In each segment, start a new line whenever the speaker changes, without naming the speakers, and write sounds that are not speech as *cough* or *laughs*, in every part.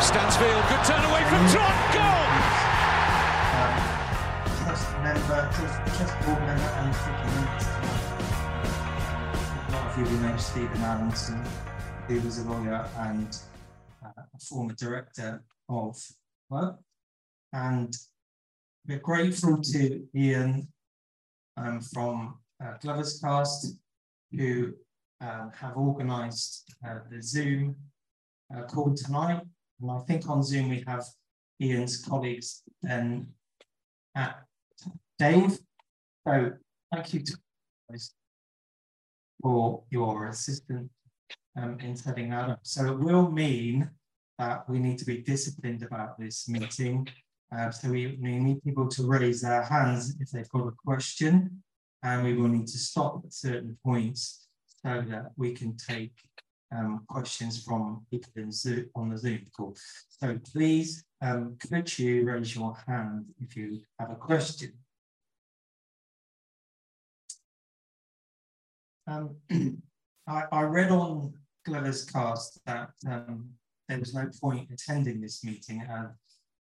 Stansfield, good turn away from Trot. Goal.
Trust member, trust, trust board member, and Vicky A lot of you will know Stephen Allenson, who was a lawyer and uh, a former director of Club. And we're grateful to Ian um, from uh, Gloverscast, who um, have organised uh, the Zoom uh, call tonight. And I think on Zoom we have Ian's colleagues then at Dave. So thank you to guys for your assistance um, in setting that up. So it will mean that we need to be disciplined about this meeting. Uh, so we, we need people to raise their hands if they've got a question, and we will need to stop at certain points so that we can take um, questions from people in Zoom, on the Zoom call. So please, um, could you raise your hand if you have a question? Um, *clears throat* I, I read on Gloverscast that um, there was no point attending this meeting and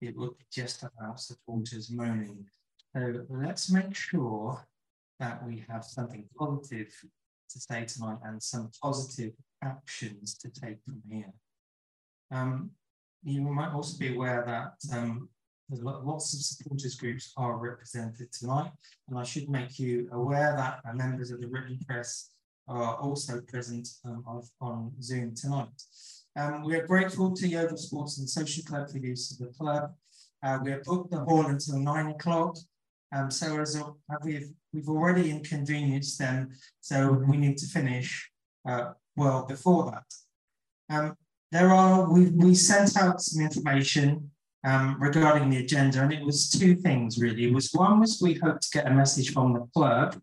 it would be just about supporters moaning. So let's make sure that we have something positive to say tonight and some positive actions to take from here. Um, you might also be aware that um, lots of supporters groups are represented tonight, and I should make you aware that members of the written press are also present um, on Zoom tonight. Um, we are grateful to Yeovil Sports and Social Club for the use of the club. Uh, we have booked the hall until nine o'clock. Um, so as a, we've, we've already inconvenienced them, so we need to finish uh, well before that. Um, there are, we, we sent out some information um, regarding the agenda, and it was two things really. It was one was we hope to get a message from the club,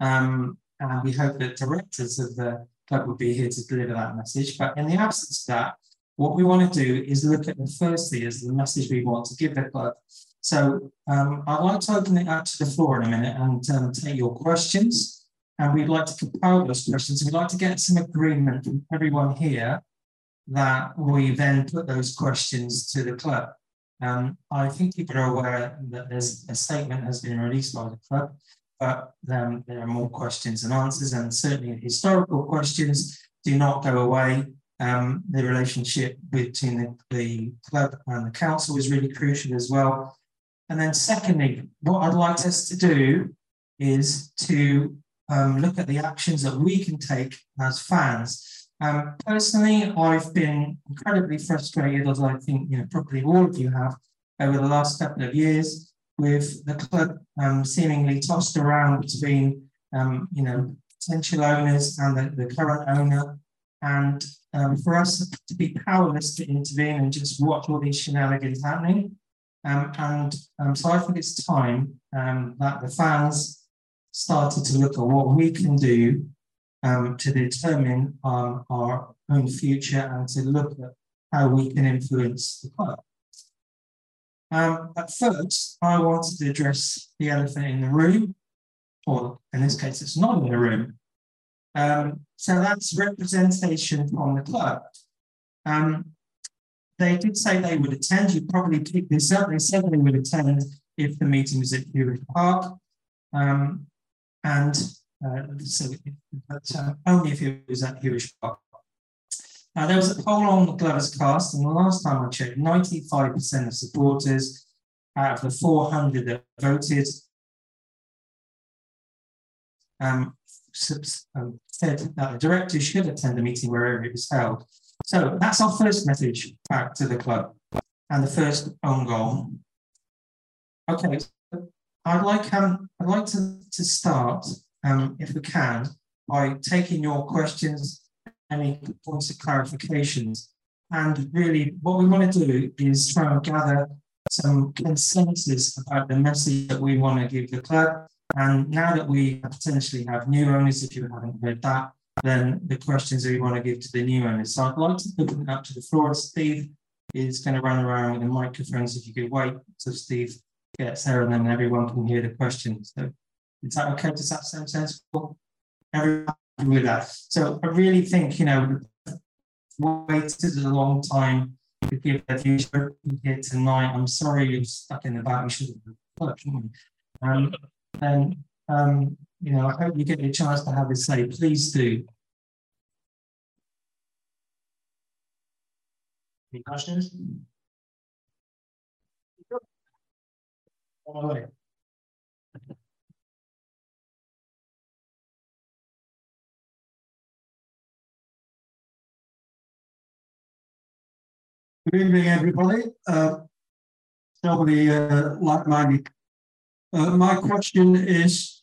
um, and we hope that directors of the club will be here to deliver that message. But in the absence of that, what we want to do is look at the firstly as the message we want to give the club. So um, I'd like to open it up to the floor in a minute and um, take your questions. And we'd like to compile those questions. We'd like to get some agreement from everyone here that we then put those questions to the club. Um, I think people are aware that there's a statement has been released by the club but um, there are more questions and answers, and certainly historical questions do not go away. Um, the relationship between the, the, club and the council is really crucial as well. And then, secondly, what I'd like us to do is to um, look at the actions that we can take as fans. Um, personally, I've been incredibly frustrated, as I think you know probably all of you have, over the last couple of years with the club um, seemingly tossed around between, um, you know, potential owners and the, the current owner. And um, for us to be powerless to intervene and just watch all these shenanigans happening. Um, and so I think it's time that the fans started to look at what we can do to determine our own future and to look at how we can influence the club. Um, at first, I wanted to address the elephant in the room, or in this case, it's not in the room. Um, so that's representation from the club. Um, they did say they would attend. You probably picked this up. They said they would attend if the meeting was at Huish Park, um, and uh, so, but uh, only if it was at Huish Park. Now, there was a poll on the Glover's cast, and the last time I checked, 95% of supporters out of the 400 that voted um, um, said that the directors should attend the meeting wherever it was held. So that's our first message back to the club and the first own goal. Okay, I'd like um, I'd like to, to start, um, if we can, by taking your questions any points of clarifications and really, what we want to do is try and gather some consensus about the message that we want to give the club. And now that we potentially have new owners, if you haven't heard that, then the questions that we want to give to the new owners. So I'd like to put them up to the floor. Steve is going to run around with the microphones. If you could wait So, Steve gets Sarah and then everyone can hear the question. So is that okay? Does that sound sensible? Everyone with that. So I really think, you know, waited a long time to give their views here tonight. I'm sorry you're stuck in the back. We should have um, and um, you know, I hope you get a chance to have a say. Please do. Any questions?
Good evening, everybody. Uh, somebody uh, like-minded. Uh, my question is,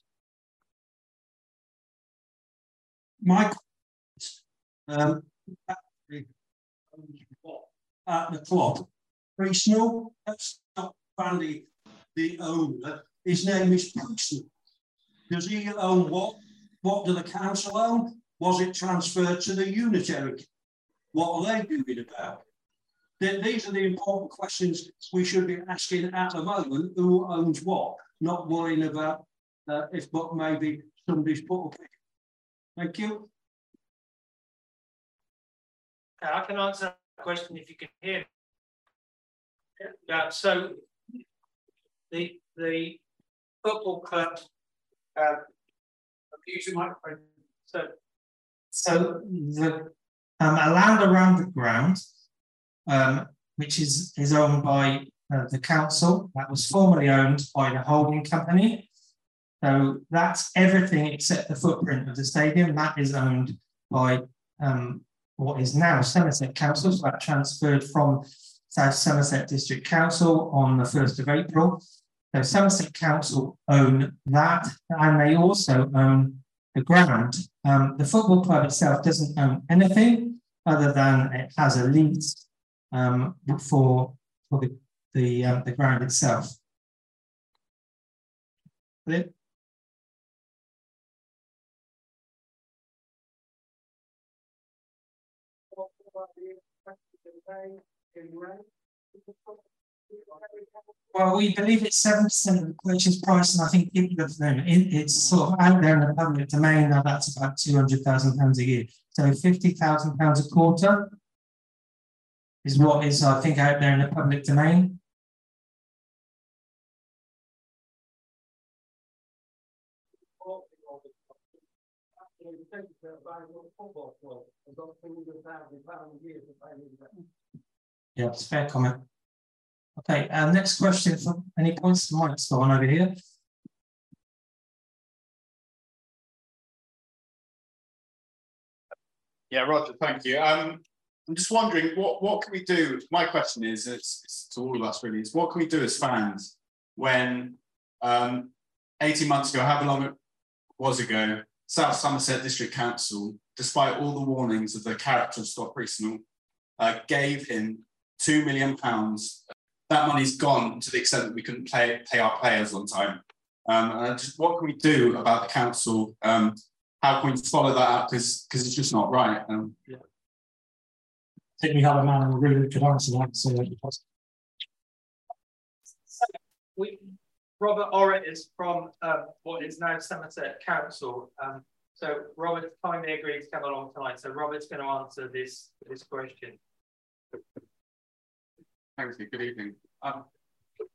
my um, at the club, Priestnall, that's not Valley, the owner. His name is Priestnall. Does he own what? What do the council own? Was it transferred to the unitary? What are they doing about it? Then these are the important questions we should be asking at the moment. Who owns what? Not worrying about uh, if but maybe somebody's put up. Thank you.
I can answer that question if you can hear. Yeah, so the the football club uh, using microphone. So so the um, a land around the ground um, which is, is owned by uh, the council. That was formerly owned by the holding company. So that's everything except the footprint of the stadium. That is owned by um, what is now Somerset Council. So that transferred from South Somerset District Council on the 1st of April. So Somerset Council own that, and they also own the ground. Um, the football club itself doesn't own anything other than it has a lease um, for, for the, the, um, the ground itself. Clear? Well, we believe it's seven percent of the purchase price, and I think have uh, them. it's sort of out there in the public domain now. That's about two hundred thousand pounds a year, so fifty thousand pounds a quarter is what is, I think, out there in the public domain. Yeah, it's fair comment. Okay, uh, next question. From any points? Might go on over here.
Yeah, Roger, thank you. Um, I'm just wondering what what can we do? My question is, it's, it's to all of us really, is what can we do as fans when um, 18 months ago, however long it was ago, South Somerset District Council, despite all the warnings of the character of Scott Priestnall, uh, gave him two million pounds. That money's gone to the extent that we couldn't pay, pay our players on time. Um, just, what can we do about the council? Um, how can we follow that up? Because it's just not right. Um, yeah
think we have a man who really could answer that. So, so we, Robert Orrit is from um, what is now Somerset Council. Um, so Robert kindly agreed to come along tonight. So Robert's going to answer this this question.
Thank you. Good evening. Um, the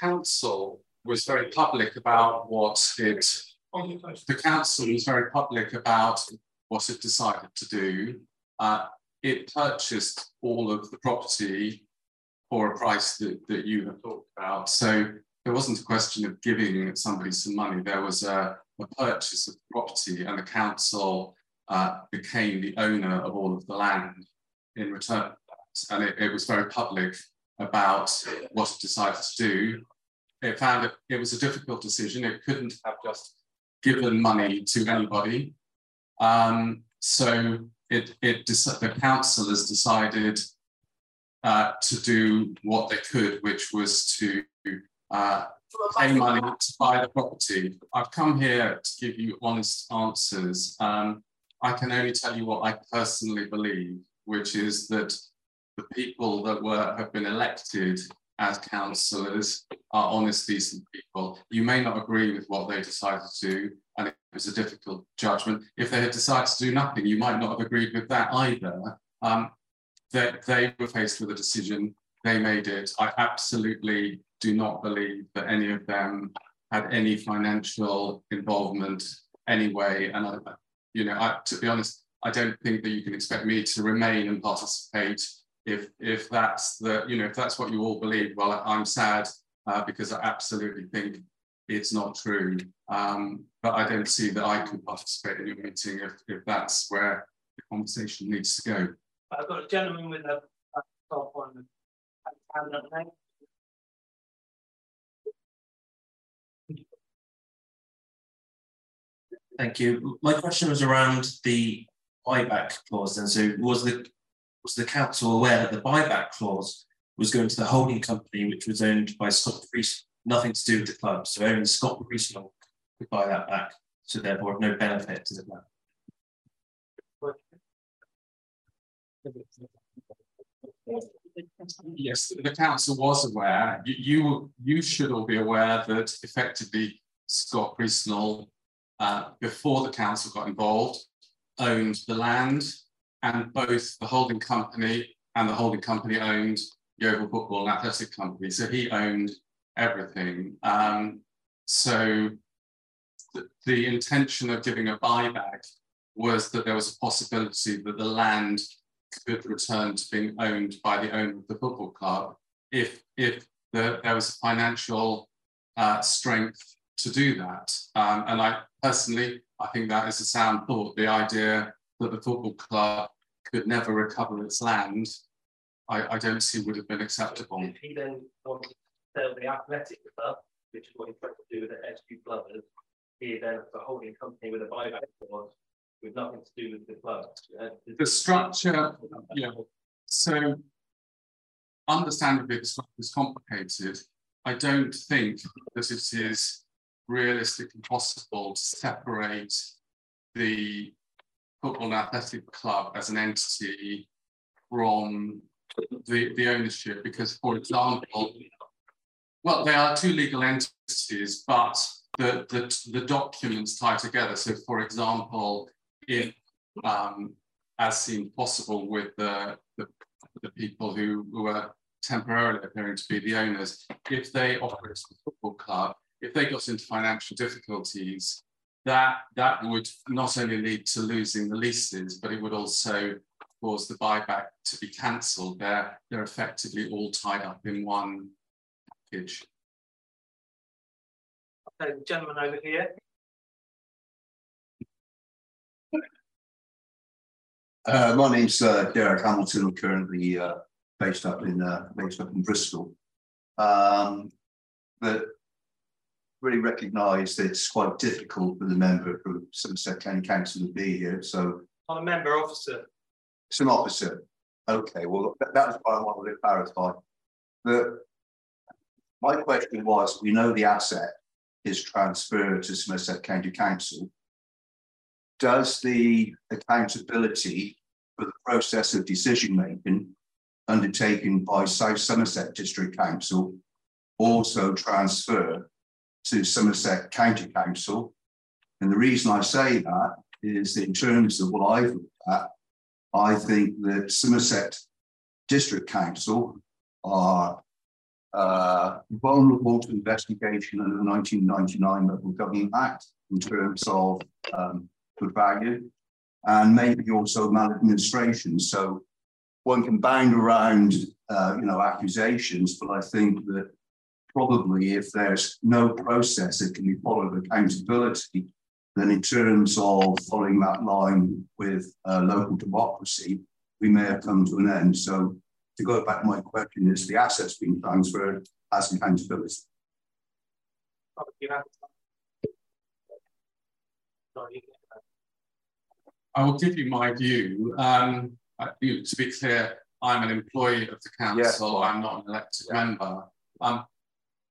council was very public about what it. The council was very public about what it decided to do. Uh, it purchased all of the property for a price that, that you have talked about. So there wasn't a question of giving somebody some money. There was a, a purchase of property, and the council uh, became the owner of all of the land in return And it, it was very public about what it decided to do. It found it, it was a difficult decision. It couldn't have just given money to anybody. Um, so it, it the council has decided uh, to do what they could, which was to uh, pay money to buy the property. I've come here to give you honest answers. Um, I can only tell you what I personally believe, which is that the people that were have been elected as councillors are honest, decent people. You may not agree with what they decided to do, and it was a difficult judgment. If they had decided to do nothing, you might not have agreed with that either. Um, they, they were faced with a decision, they made it. I absolutely do not believe that any of them had any financial involvement anyway. And I, you know, I, to be honest, I don't think that you can expect me to remain and participate if if that's the you know if that's what you all believe. Well, I'm sad uh, because I absolutely think it's not true. Um, but I don't see that I could participate in your meeting if if that's where the conversation needs to go.
I've got a gentleman with a, a top on hand up.
Thank you. My question was around the buyback clause. And so was the was the council aware that the buyback clause was going to the holding company, which was owned by Scott Priest, nothing to do with the club. So only Scott Priest could buy that back. So therefore no benefit to the club.
Yes, the council was aware. You, you, you should all be aware that effectively Scott Priestnall uh, before the council got involved, owned the land, and both the holding company and the holding company owned Yeovil Football and Athletic Company. So he owned everything. Um, so the, the intention of giving a buyback was that there was a possibility that the land could return to being owned by the owner of the football club if if the, there was financial uh, strength to do that. Um, and I personally, I think that is a sound thought. The idea that the football club could never recover its land, I, I don't see would have been acceptable.
If he then wanted to sell the athletic club, which is what he tried to do with the SG Lovers, he then a holding company with a buyback clause with nothing to do with the club. Uh,
the structure, yeah. So understandably, this is complicated. I don't think that it is realistically possible to separate the football and athletic club as an entity from the, the ownership because, for example, well, they are two legal entities, but the, the, the documents tie together. So, for example, if, um, as seemed possible with the, the, the people who, were temporarily appearing to be the owners, if they operate a football club, if they got into financial difficulties, that that would not only lead to losing the leases, but it would also cause the buyback to be cancelled. They're they're effectively all tied up in one package.
Okay, gentleman over here.
Uh, my name's uh, Derek Hamilton. I'm currently uh, based up in uh, based up in Bristol. Um, but really recognise that it's quite difficult for the member from Somerset County Council to be here. So
I'm a member officer.
It's an officer. Okay, well that, that's why I wanted to clarify. But my question was, we know the asset is transferred to Somerset County Council. Does the accountability for the process of decision making undertaken by South Somerset District Council also transfer to Somerset County Council. And the reason I say that is in terms of what I've looked at, I think that Somerset District Council are uh, vulnerable to investigation under the 1999 Local Government Act in terms of um, good value and maybe also maladministration. So one can bound around, uh, you know, accusations, but I think that probably if there's no process that can be followed accountability, then in terms of following that line with uh, local democracy, we may have come to an end. So to go back to my question, is the assets being transferred as accountability?
I will give you my view. Um, I, you, to be clear, I'm an employee of the council. I'm not an elected yeah. member. Um,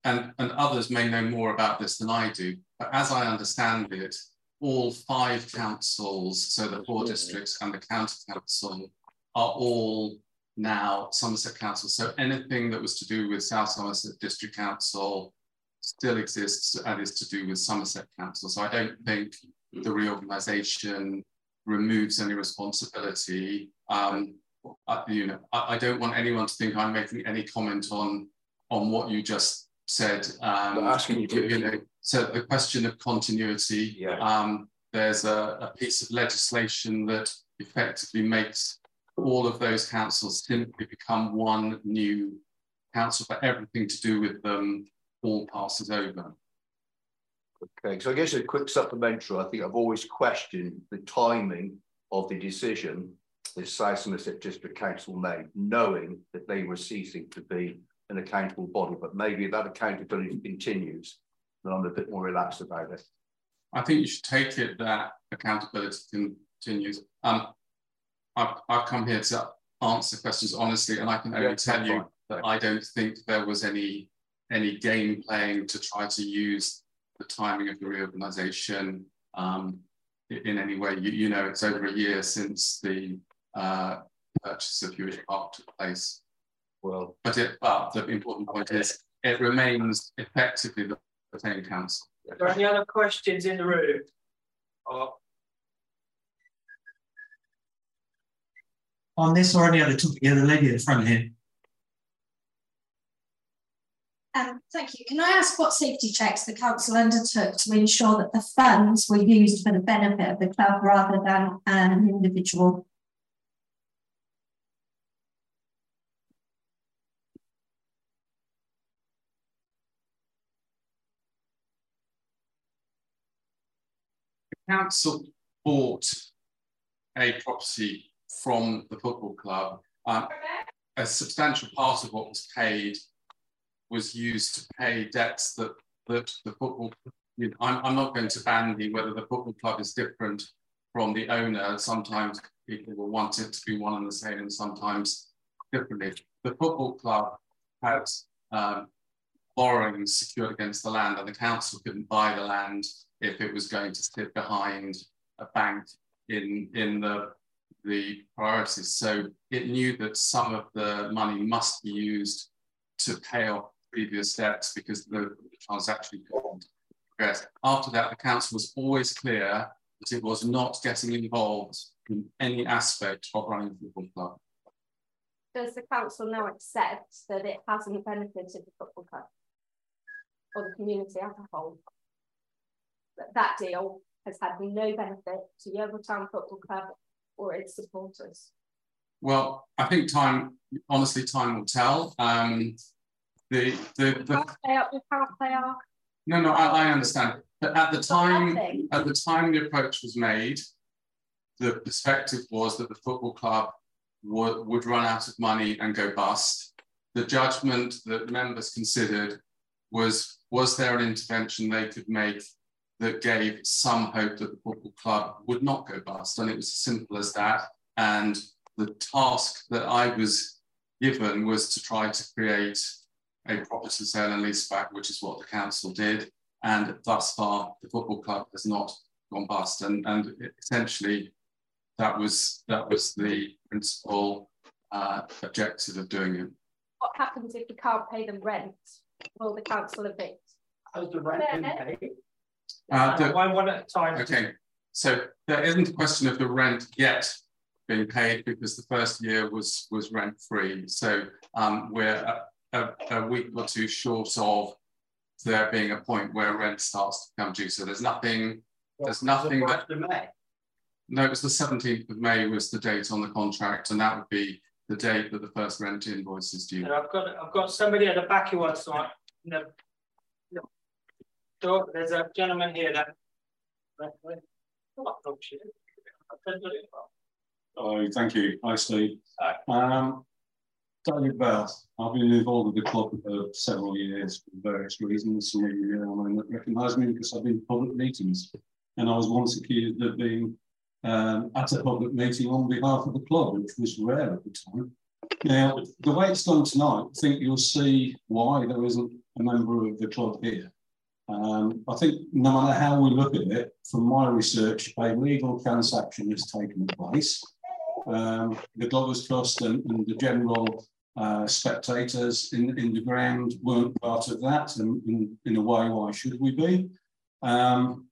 and, and others may know more about this than I do. But as I understand it, all five councils, so the four districts and the county council, are all now Somerset Council. So anything that was to do with South Somerset District Council still exists and is to do with Somerset Council. So I don't think the reorganisation removes any responsibility. Um, I, you know, I, I, don't want anyone to think I'm making any comment on on what you just said. Um, asking you, you know, so the question of continuity. Yeah. Um, there's a, a piece of legislation that effectively makes all of those councils simply become one new council, for everything to do with them all passes over.
Okay, so I guess a quick supplementary. I think I've always questioned the timing of the decision that South Somerset District Council made, knowing that they were ceasing to be an accountable body. But maybe that accountability continues, then I'm a bit more relaxed about it.
I think you should take it that accountability continues. Um, I've, I've come here to answer questions honestly, and I can only yeah, tell you that I don't think there was any any game playing to try to use the timing of the reorganisation um, in any way. You, you, know, it's over a year since the uh, purchase of Huish Park took place. Well, but, it, but the important point okay. is it remains effectively the, the same council.
Are there any other questions in the room? Or
on this or any other topic? Yeah, the lady in front here.
Um, thank you. Can I ask what safety checks the council undertook to ensure that the funds were used for the benefit of the club rather than an individual?
Council bought a property from the football club. Um, a substantial part of what was paid was used to pay debts that, that the football, you know, I'm, I'm not going to bandy whether the football club is different from the owner. Sometimes people will want it to be one and the same and sometimes differently. The football club had um, borrowings secured against the land and the council couldn't buy the land if it was going to sit behind a bank in, in the the priorities. So it knew that some of the money must be used to pay off previous debts because the, transaction couldn't progress. After that, the council was always clear that it was not getting involved in any aspect of running the football club.
Does the council now accept that it hasn't benefited the football club or the community as a whole? That deal has had no benefit to Yeovil Town Football Club or its supporters?
Well, I think time, honestly, time will tell. Um, the the, the
play up, can't play up.
No, no, I, I understand. But at the time, at the time the approach was made, the perspective was that the football club would, would run out of money and go bust. The judgment that members considered was was there an intervention they could make that gave some hope that the football club would not go bust. And it was as simple as that. And the task that I was given was to try to create a property sale and lease back, which is what the council did. And thus far, the football club has not gone bust. And, and essentially, that was that was the principal uh, objective of doing it.
What happens if you can't pay them rent? Will the council evict?
Has the rent been paid? Uh, the, one, one at a time.
Okay, so there isn't a question of the rent yet being paid because the first year was was rent free. So um, we're a, a, a, week or two short of there being a point where rent starts to come due. So there's nothing. What, there's nothing that.
May?
No, it was the 17th of May was the date on the contract, and that would be the date that the first rent invoice is due.
And I've got I've got somebody at the back who wants to so there's a gentleman here that.
Oh, thank you. Hi, Steve. Hi. Um, David Bell. I've been involved with the club for several years for various reasons. Some of you may not recognise me because I've been to public meetings. And I was once accused of being um, at a public meeting on behalf of the club, which was rare at the time. Now, the way it's done tonight, I think you'll see why there isn't a member of the club here. Um, I think no matter how we look at it, from my research, a legal transaction has taken place. Um, the Glovers Trust and, and the general uh, spectators in, in the ground weren't part of that, and in, in a way, why should we be? Um,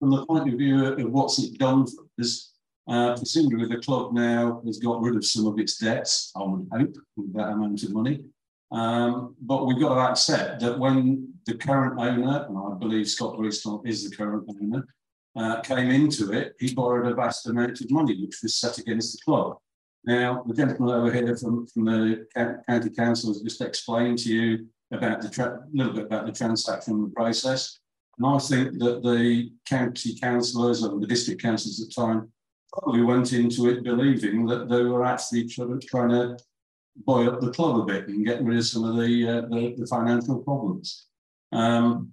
from the point of view of what's it done for us, uh, presumably the club now has got rid of some of its debts, I would hope, with that amount of money. Um, but we've got to accept that when the current owner, and I believe Scott Bristol is the current owner, uh, came into it, he borrowed a vast amount of money, which was set against the club. Now, the gentleman over here from, from the county council has just explained to you about the little bit about the transaction and the process. And I think that the county councillors and the district councillors at the time probably went into it believing that they were actually trying to buoy up the club a bit and get rid of some of the, uh, the, the, financial problems. Um,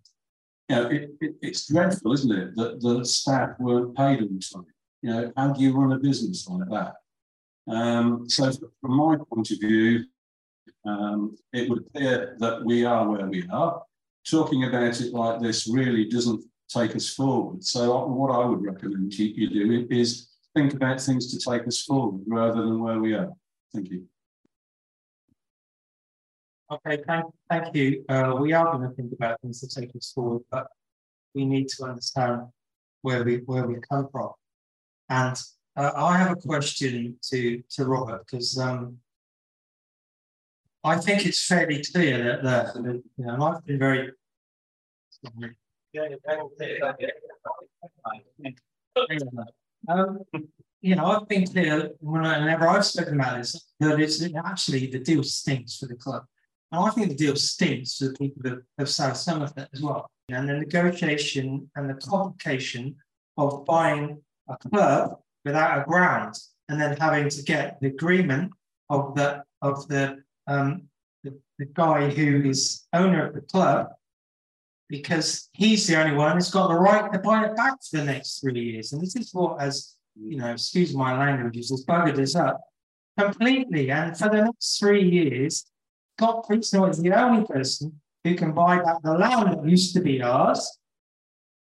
you know, it, it, it's dreadful, isn't it, that the staff weren't paid on time. You know, how do you run a business like that? Um, so from my point of view, um, it would appear that we are where we are. Talking about it like this really doesn't take us forward. So what I would recommend you, you do is think about things to take us forward rather than where we are. Thank you.
Okay, thank, thank you. Uh, we are going to think about things to take us forward, but we need to understand where we where we come from. And uh, I have a question to to Robert because um, I think it's fairly clear that, that you know I've been very. Um, you know, I've been clear whenever I've spoken about this that it's actually the deal stinks for the club. I think the deal stinks the people of, of South Somerset as well. And the negotiation and the complication of buying a club without a ground and then having to get the agreement of the of the um, the, the guy who is owner of the club because he's the only one who's got the right to buy it back for the next three years. And this is what has, you know, excuse my language, has buggered us up completely. And for the next three years, Scott Priestnall is the only person who can buy back the land that used to be ours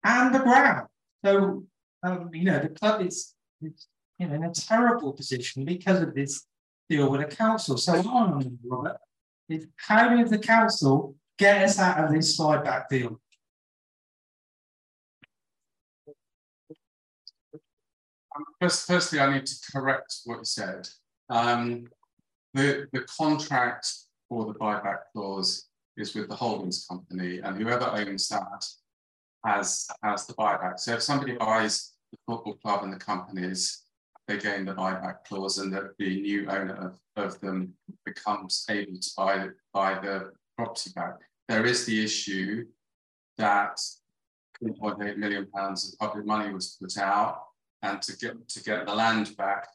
and the ground. So, um, you know, the club is, you know, in a terrible position because of this deal with the council. So, Robert, is how did the council get us out of this buyback deal?
Um, first, firstly, I need to correct what you said. Um, the, the contract for the buyback clause is with the holdings company, and whoever owns that has has the buyback. So if somebody buys the football club and the companies, they gain the buyback clause, and the, the new owner of, of them becomes able to buy buy the property back. There is the issue that 2.8 million pounds of public money was put out, and to get to get the land back,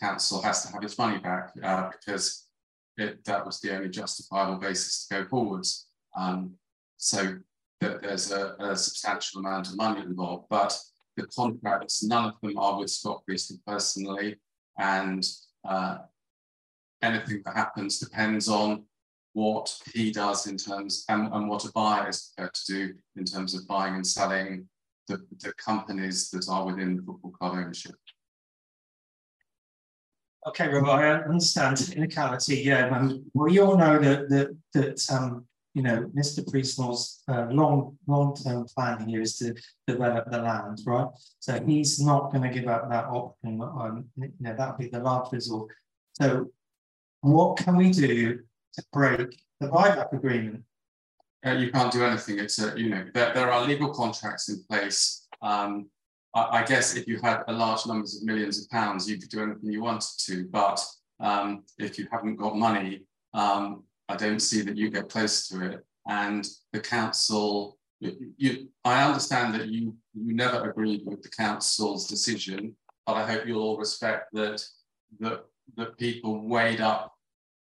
council has to have its money back uh, because it, that was the only justifiable basis to go forwards. Um, so that there's a, a, substantial amount of money involved, but the contracts, none of them are with Scott Priestley personally, and uh, anything that happens depends on what he does in terms and, and what a buyer is prepared to do in terms of buying and selling the, the companies that are within the football club ownership.
Okay, Robert, I understand technicality. Yeah, well, you all know that that that um, you know Mr. Priestnall's uh, long long term plan here is to develop the land, right? So he's not going to give up that option. Um, you know that would be the last resort. So, what can we do to break the buyback agreement?
Uh, you can't do anything. It's a, you know there, there are legal contracts in place. Um, I, guess if you had a large numbers of millions of pounds, you could do anything you wanted to. But um, if you haven't got money, um, I don't see that you get close to it. And the council, you, I understand that you, you never agreed with the council's decision, but I hope you'll all respect that, that, that people weighed up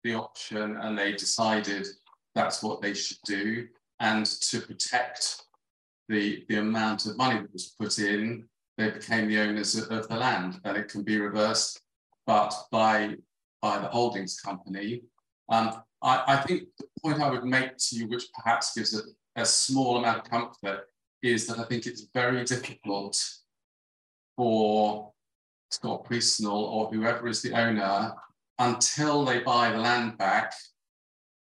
the option and they decided that's what they should do. And to protect the, the amount of money that was put in, they became the owners of, the land, and it can be reversed, but by by the holdings company. Um, I, I, think the point I would make to you, which perhaps gives a, a small amount of comfort, is that I think it's very difficult for Scott Priestnall or whoever is the owner until they buy the land back.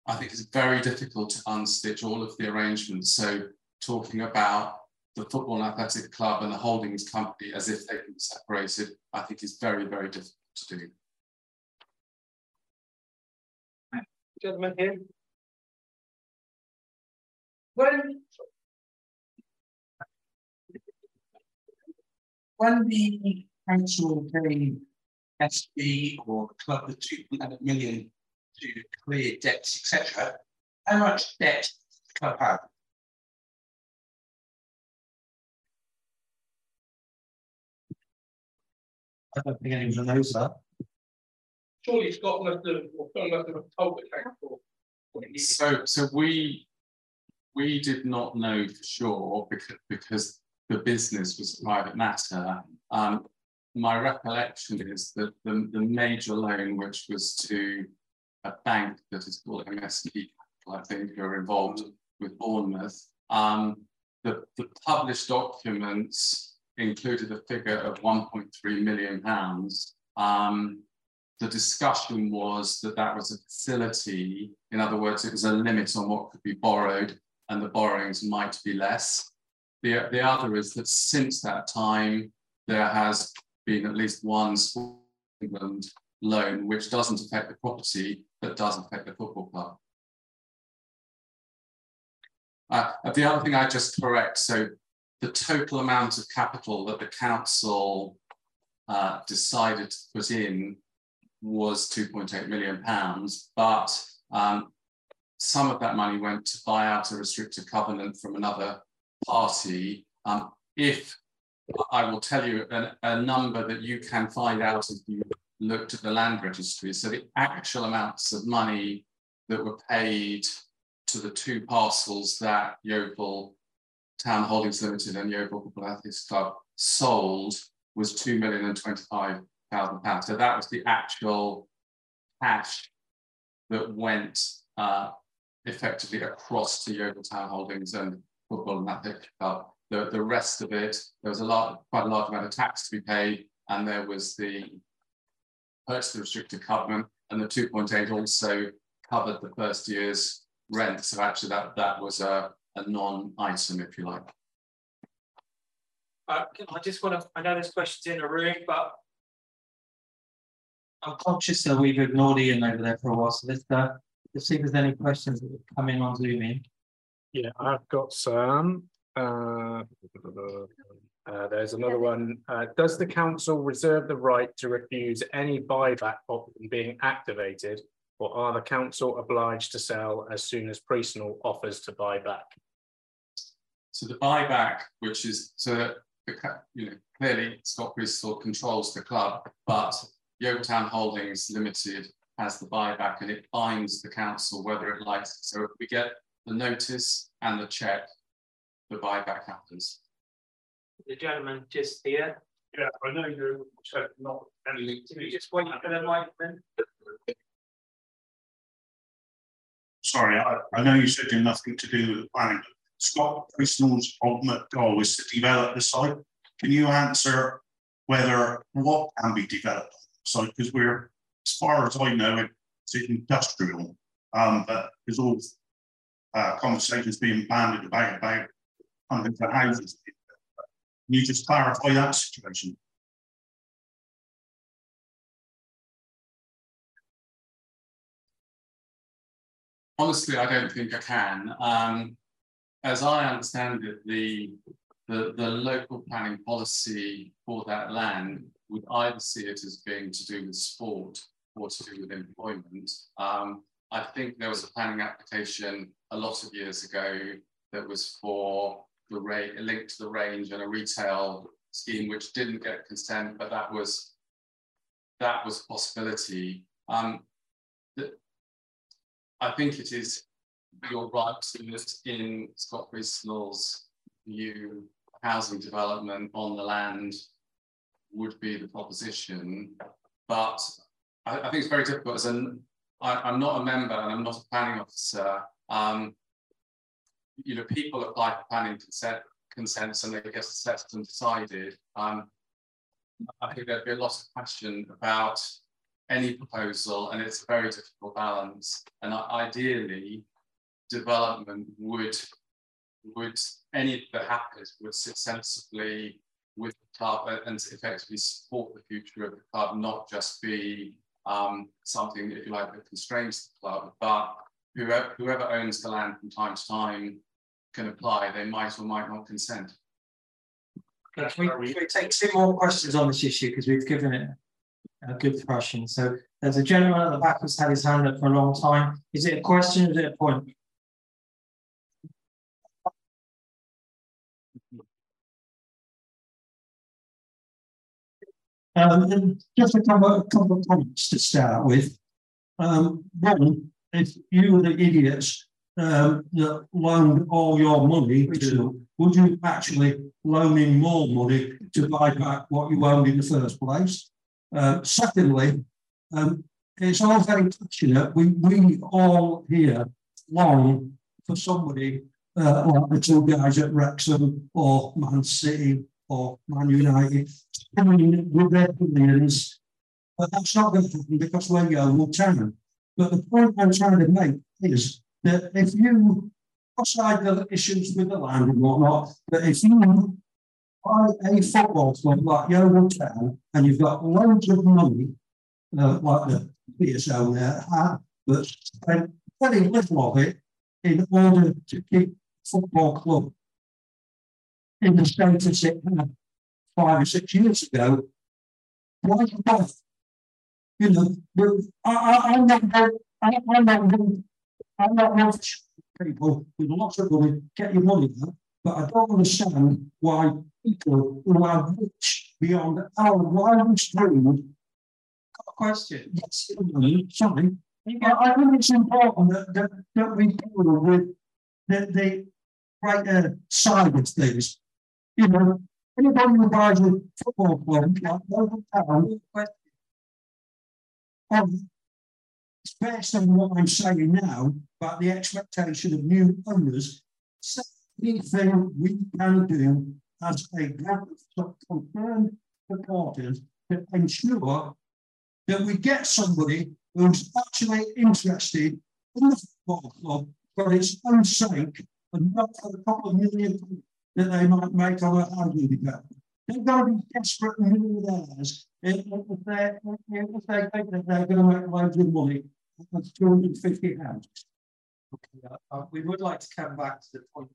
I think it's very difficult to unstitch all of the arrangements. So talking about the football and athletic club and the holdings company as if they can be separated, I think is very, very difficult to do.
Gentlemen here.
When, when the council gave SB or the club the 2.8 million to clear debts, etc., how much debt the club have?
I don't think anyone knows that.
Surely Scott must have, or Phil must have told the council.
So, so we we did not know for sure because because the business was a private matter. Um, my recollection is that the, the major loan, which was to a bank that is called MSP I think, who are involved with Bournemouth, um, the, the published documents included a figure of 1.3 million pounds. Um, the discussion was that that was a facility. In other words, it was a limit on what could be borrowed and the borrowings might be less. The, the other is that since that time, there has been at least one England loan, which doesn't affect the property, but does affect the football club. Uh, the other thing I just correct, so the total amount of capital that the council uh, decided to put in was 2.8 million pounds, but um, some of that money went to buy out a restricted covenant from another party. Um, if I will tell you a, a, number that you can find out if you looked at the land registry. So the actual amounts of money that were paid to the two parcels that Yeovil Town Holdings Limited and Yeovil Football Athletics Club sold was two million and twenty-five thousand pounds. So that was the actual cash that went uh, effectively across to Yeovil Town Holdings and Football and Athletics Club. The, the rest of it, there was a lot, quite a large amount of tax to be paid, and there was the purchase of restricted covenant, and the 2.8 also covered the first year's rent. So actually, that that was a, a non-item, if you like.
Uh, I just want to, I know there's questions in the room, but
I'm conscious that we've ignored Ian over there for a while, so let's, uh, let's see if there's any questions that come in on Zoom in.
Yeah, I've got some. Uh, uh, there's another one. Uh, does the council reserve the right to refuse any buyback option being activated, or are the council obliged to sell as soon as Priestnall offers to buy back?
So the buyback, which is so the, you know clearly Scott Priestnall controls the club, but Yeovil Holdings Limited has the buyback and it binds the council whether it likes it. So if we get the notice and the check, the buyback happens.
The gentleman just here.
Yeah, I know you're not anything.
Can you just wait for the mic then?
Sorry, I, I know you said you're nothing to do with the planning, but Scott Priestnall's ultimate goal is to develop the site. Can you answer whether what can be developed so because we're, as far as I know, it's industrial, um, but there's all uh, conversations being banded about about funding for houses. Can you just clarify that situation?
Honestly, I don't think I can. Um, as I understand it, the, the, the local planning policy for that land would either see it as being to do with sport or to do with employment. Um, I think there was a planning application a lot of years ago that was for the rate linked to the range and a retail scheme which didn't get consent, but that was that was a possibility. Um, I think it is your right to in Scott Priestnall's view housing development on the land would be the proposition. But I, I think it's very difficult as an I, am not a member and I'm not a planning officer. Um, you know, people apply for planning consent consents and they get assessed and decided. Um, I think there'd be a lot of question about any proposal, and it's a very difficult balance. And ideally, development would would any that happens would sit sensibly with the club and effectively support the future of the club, not just be um, something, if you like, that constrains the club, but whoever, whoever owns the land from time to time can apply, they might or might not consent.
Can we, can we take two more questions on this issue because we've given it a good thrashing. So there's a gentleman at the back who's had his hand up for a long time. Is it a question or is it a point?
Um, just a couple, a couple of points to start with. Um, one, if you were the idiots um, that loaned all your money to, would you actually loan in more money to buy back what you owned in the first place? Uh, secondly, um, it's all very passionate. We, we all here long for somebody uh, like the two guys at Wrexham or Man City or Man United coming with their billions. But that's not going to happen because we're Yeovil Town. But the point I'm trying to make is that if you, aside the issues with the land and whatnot, but if you buy a football club like Yeovil Town and you've got loads of money, uh, like the PSO there, uh, but spend very little of it in order to keep football club in the status it had five or six years ago, why not? You know, I, I, I'm not, I, I'm not, I'm not people with lots of money get your money out, but I don't understand why people who are rich beyond our wildest dream.
Question.
Yes, sorry. I think it's important that, that, that we deal with the, the right uh, side of things you know, anybody who buys a football club, like local town, um, it's based on what I'm saying now about the expectation of new owners. Anything we can do as a group of confirmed supporters to ensure that we get somebody who's actually interested in the football club for its own sake and not for the couple of million that they might make on a development. They've got to be desperate millionaires if, if, they, if they think that they're going to make loads of money. That's 250 houses.
Okay, uh, uh, we would like to come back to the point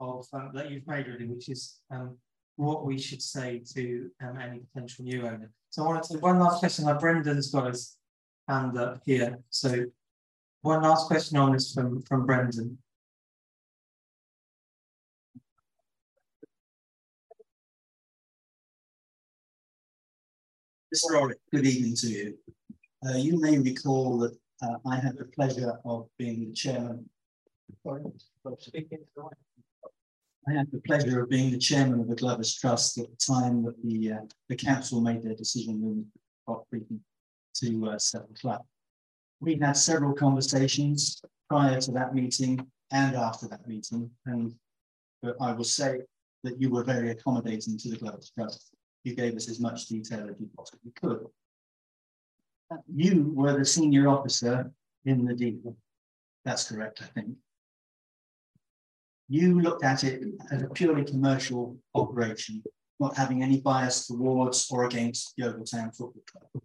of um, that you've made really, which is um, what we should say to um, any potential new owner. So I want to one last question. Now Brendan's got his hand up here. So one last question on this from, from Brendan.
Mr. Orrick, good evening to you. Uh, you may recall that uh, I had the pleasure of being the chairman. I had the pleasure of being the chairman of the Glovers Trust at the time that the uh, the council made their decision to uh, sell the club. We had several conversations prior to that meeting and after that meeting, and I will say that you were very accommodating to the Glovers Trust you gave us as much detail as you possibly could. You were the senior officer in the deal. That's correct, I think. You looked at it as a purely commercial operation, not having any bias towards or against Yeovil Town Football Club.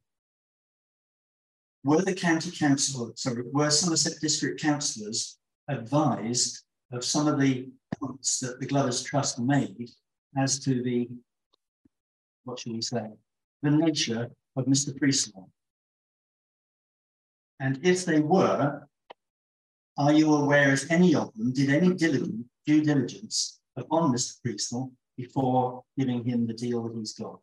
Were the county council, sorry, were Somerset district councillors advised of some of the points that the Glovers Trust made as to the what shall we say, the nature of Mr. Priestnall? And if they were, are you aware if any of them did any diligent, due diligence upon Mr. Priestnall before giving him the deal that he's got?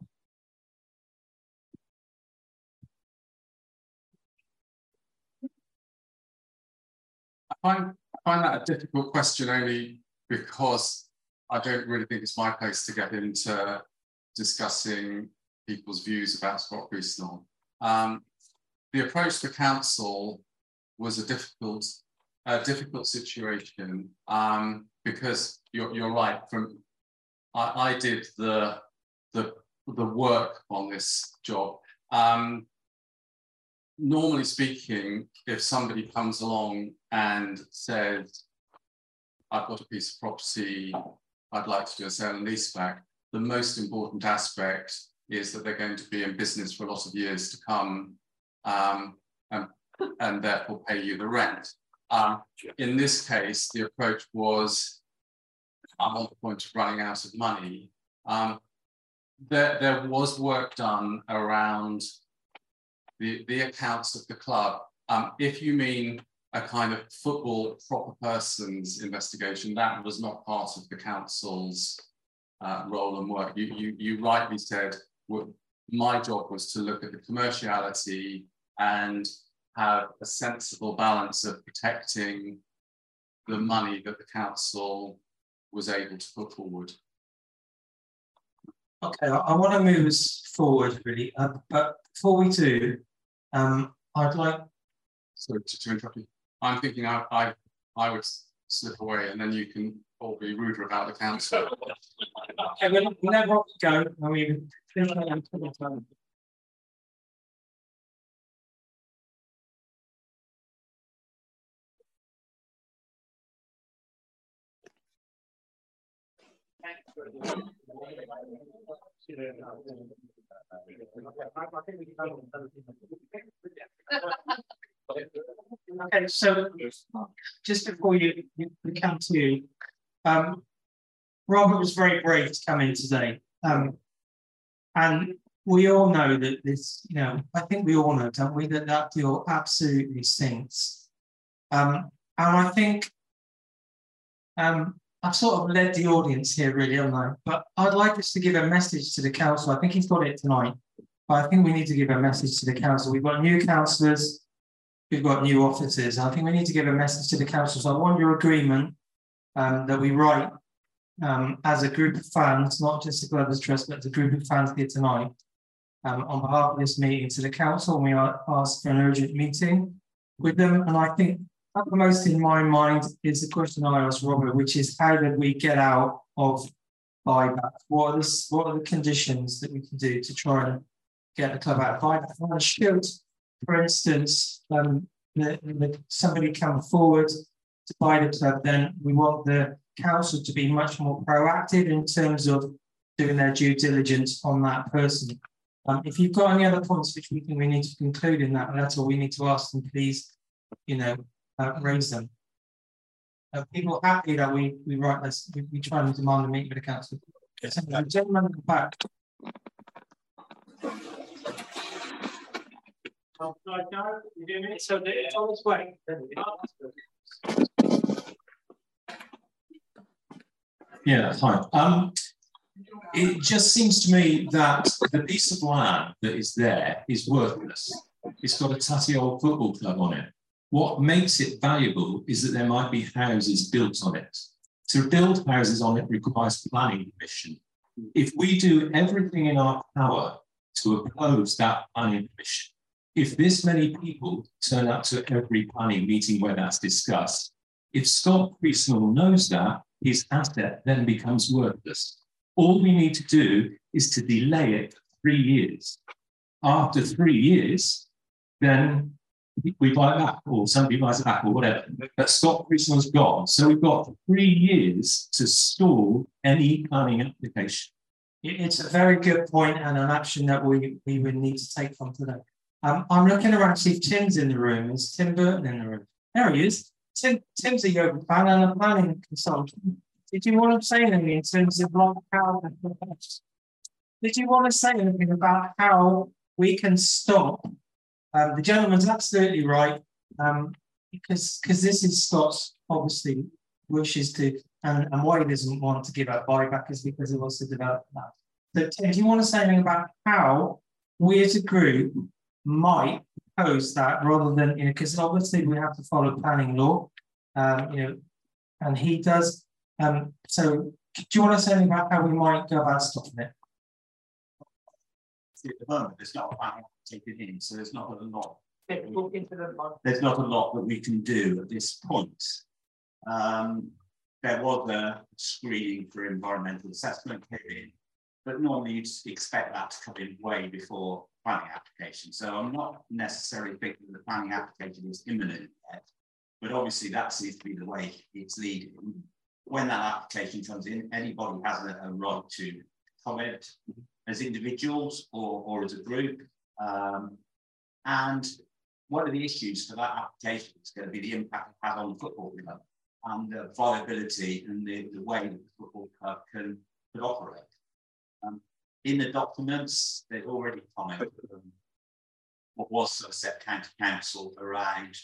I find, I find that a difficult question only because I don't really think it's my place to get into discussing people's views about Scott Priestnall. Um, the approach to council was a difficult, a difficult situation um, because you're, you're right. From I, I did the the the work on this job. Um, normally speaking, if somebody comes along and says, I've got a piece of property, I'd like to do a sale and lease back, the most important aspect is that they're going to be in business for a lot of years to come um, and, and therefore pay you the rent. Um, in this case, the approach was, I'm on the point of running out of money. Um, there, there was work done around the, the accounts of the club. Um, if you mean a kind of football proper persons investigation, that was not part of the council's uh, role and work. You, you, you rightly said well, my job was to look at the commerciality and have a sensible balance of protecting the money that the council was able to put forward.
Okay, I, I want to move us forward really, uh, but before we do, um, I'd like.
Sorry to, to interrupt you. I'm thinking I, I I would slip away, and then you can all be ruder about the council. *laughs*
okay, we'll, we'll let go. I mean, okay, so just before you, you come to, um, Robert was very brave to come in today. Um, and we all know that this, you know, I think we all know, don't we, that that deal absolutely stinks. Um, and I think um, I've sort of led the audience here, really, haven't I? But I'd like us to give a message to the council. I think he's got it tonight. But I think we need to give a message to the council. We've got new councillors, we've got new officers. I think we need to give a message to the council. So I want your agreement um, that we write um, as a group of fans, not just the Glovers Trust, but as a group of fans here tonight, um, on behalf of this meeting to the council. We asked for an urgent meeting with them. And I think uppermost in my mind is the question I asked Robert, which is how did we get out of buyback? What are the, what are the conditions that we can do to try and get the club out of buyback? And should, for instance, um, the, the, somebody come forward to buy the club, then we want the council to be much more proactive in terms of doing their due diligence on that person. Um, if you've got any other points which we think we need to conclude in that letter, we need to ask them, please, you know, uh, raise them. Uh, people happy that we we write this, we, we try and demand a meeting with the council. Yes. The gentleman in the back. So it's on its way.
Yeah, that's fine. Um, it just seems to me that the piece of land that is there is worthless. It's got a tatty old football club on it. What makes it valuable is that there might be houses built on it. To build houses on it requires planning permission. If we do everything in our power to oppose that planning permission, if this many people turn up to every planning meeting where that's discussed, if Scott Priestnall knows that, his asset then becomes worthless. All we need to do is to delay it three years. After three years, then we buy it back, or somebody buys it back, or whatever. But Scott Priestnall's gone. So we've got three years to stall any planning application.
It's a very good point and an action that we, we would need to take from today. Um, I'm looking around to see if Tim's in the room. Is Tim Burton in the room? There he is. Tim, Tim's a Yeovil fan and a planning consultant. Did you want to say anything in terms of like how? Did you want to say anything about how we can stop um, the gentleman's absolutely right, um, because because this is Scott's obviously wishes to, and, and why he doesn't want to give up buyback is because he wants to develop that. So, Tim, do you want to say anything about how we as a group might propose that rather than, you know, because obviously we have to follow planning law, um, you know, and he does. Um, so, do you want to say anything about how we might go about stopping it?
At the moment, there's not a plan taken in, so there's not a lot. There's not a lot that we can do at this point. Um, there was a screening for environmental assessment came in, but normally you'd expect that to come in way before planning application. So I'm not necessarily thinking the planning application is imminent yet, but obviously that seems to be the way it's leading. When that application comes in, anybody has a, a right to comment as individuals or, or as a group. Um, and one of the issues for that application is going to be the impact it has on the football club and the viability and the, the way that the football club can, can operate. Um, in the documents, they already commented on what was Somerset County Council around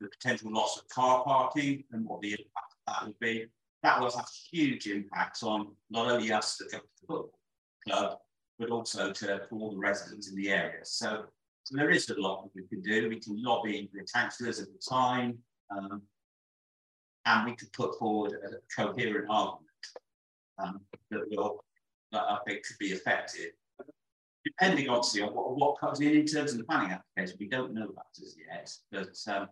the potential loss of car parking and what the impact that would be. That was a huge impact on not only us the football club, but also to, all the residents in the area. So, so, there is a lot that we can do. We can lobby the councillors at the time, um, and we could put forward a coherent argument um, that will that I think could be effective. Depending obviously on what, what comes in in terms of the planning application, we don't know that as yet, but um,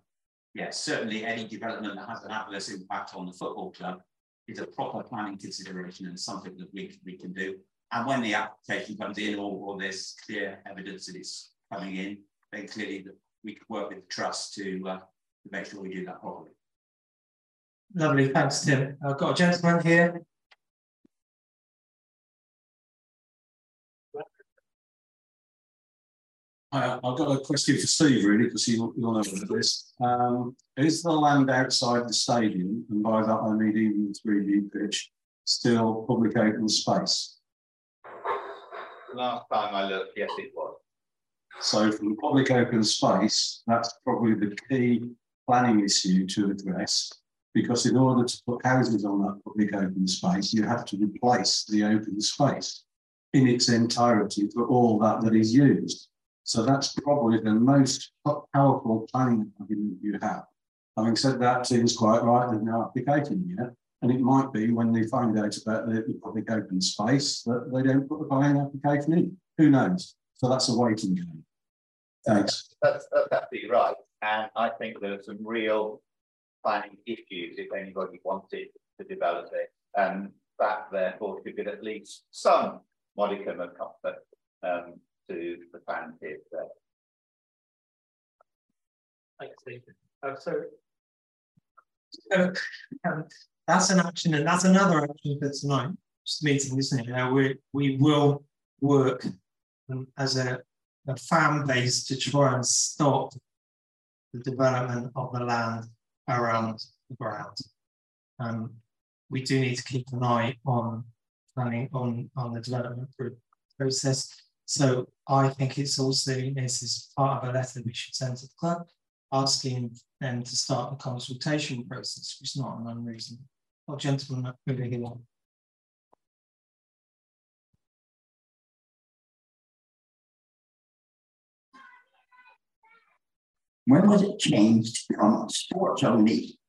yeah, certainly any development that has an adverse impact on the football club is a proper planning consideration and something that we, we can do. And when the application comes in or, or there's clear evidence that it's coming in, then clearly we can work with the trust to, uh, to make sure we do that properly.
Lovely, thanks, Tim. I've got a gentleman here.
I've got a question for Steve, really, because you, you'll know what it is. Um, is the land outside the stadium, and by that I mean even the 3G pitch, still public open space?
Last time I looked, yes, it was.
So from public open space, that's probably the key planning issue to address, because in order to put houses on that public open space, you have to replace the open space in its entirety for all that that is used. So that's probably the most powerful planning argument you have. Having said that, seems quite right, there's no application yet. And it might be when they find out about the public open space that they don't put the planning application in. Who knows? So that's a waiting game. Thanks.
That's, that's absolutely right. And I think there are some real planning issues if anybody wanted to develop it. And that therefore should get at least some modicum of comfort um, to the plan here today.
Thanks, Steve. Uh, so,
so *laughs* um, that's an action, and that's another action for tonight's meeting, isn't it? Uh, we we will work um, as a, a fan base to try and stop the development of the land around the ground. Um, we do need to keep an eye on planning on on the development process so I think it's also, this is part of a letter we should send to the club, asking them to start the consultation process, which is not an unreasonable. Oh, gentlemen over here.
When was it changed from sports only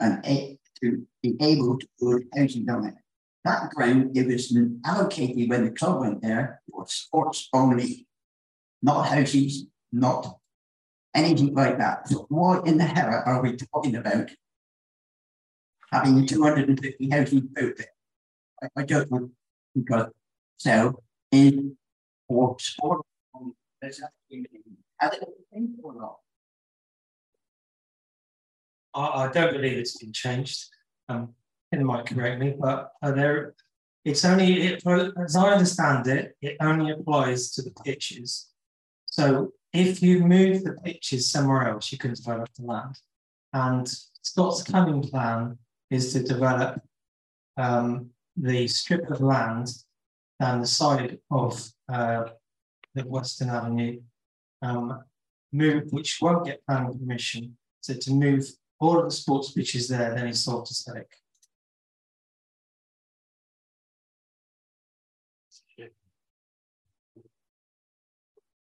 and to be able to put housing on it? That ground, it was allocated when the club went there for sports only, not houses, not anything like that. So what in the hell are we talking about? Having 250 houses out there. I, I just want because so in for sport has it been or not?
I, I don't believe it's been changed. Um, it might correct me, but uh, there, it's only, it, as I understand it, it only applies to the pitches. So if you move the pitches somewhere else, you can develop the land. And Scott's coming plan is to develop um, the strip of land down the side of uh, the Western Avenue, um, move, which won't get planning permission. So to move all of the sports pitches there, then it's sold to Select.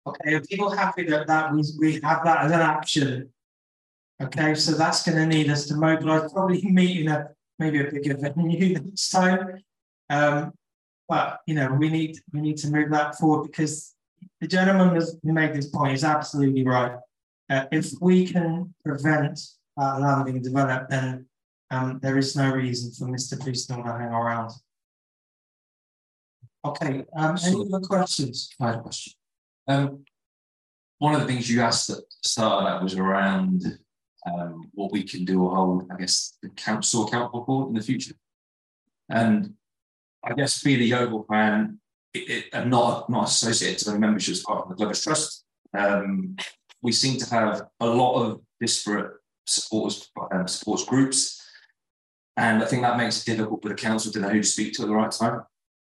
Okay, are people happy that, that we, we have that as an action? Okay, so that's going to need us to mobilize, probably *laughs* meet in a maybe a bigger *laughs* venue next time. Um, but you know, we need we need to move that forward because the gentleman who made this point is absolutely right. Uh, if we can prevent that land being developed, then um, there is no reason for Mr. Priestnall to hang around. Okay, um, any other questions?
I had a question. Um, one of the things you asked at the start of that was around um, what we can do or hold, I guess, the council accountable for in the future. And I guess being a Yeovil fan, it, it, and not, not associated to the membership part of the Glovers Trust, um, we seem to have a lot of disparate supporters, um, supports groups. And I think that makes it difficult for the council to know who to speak to at the right time.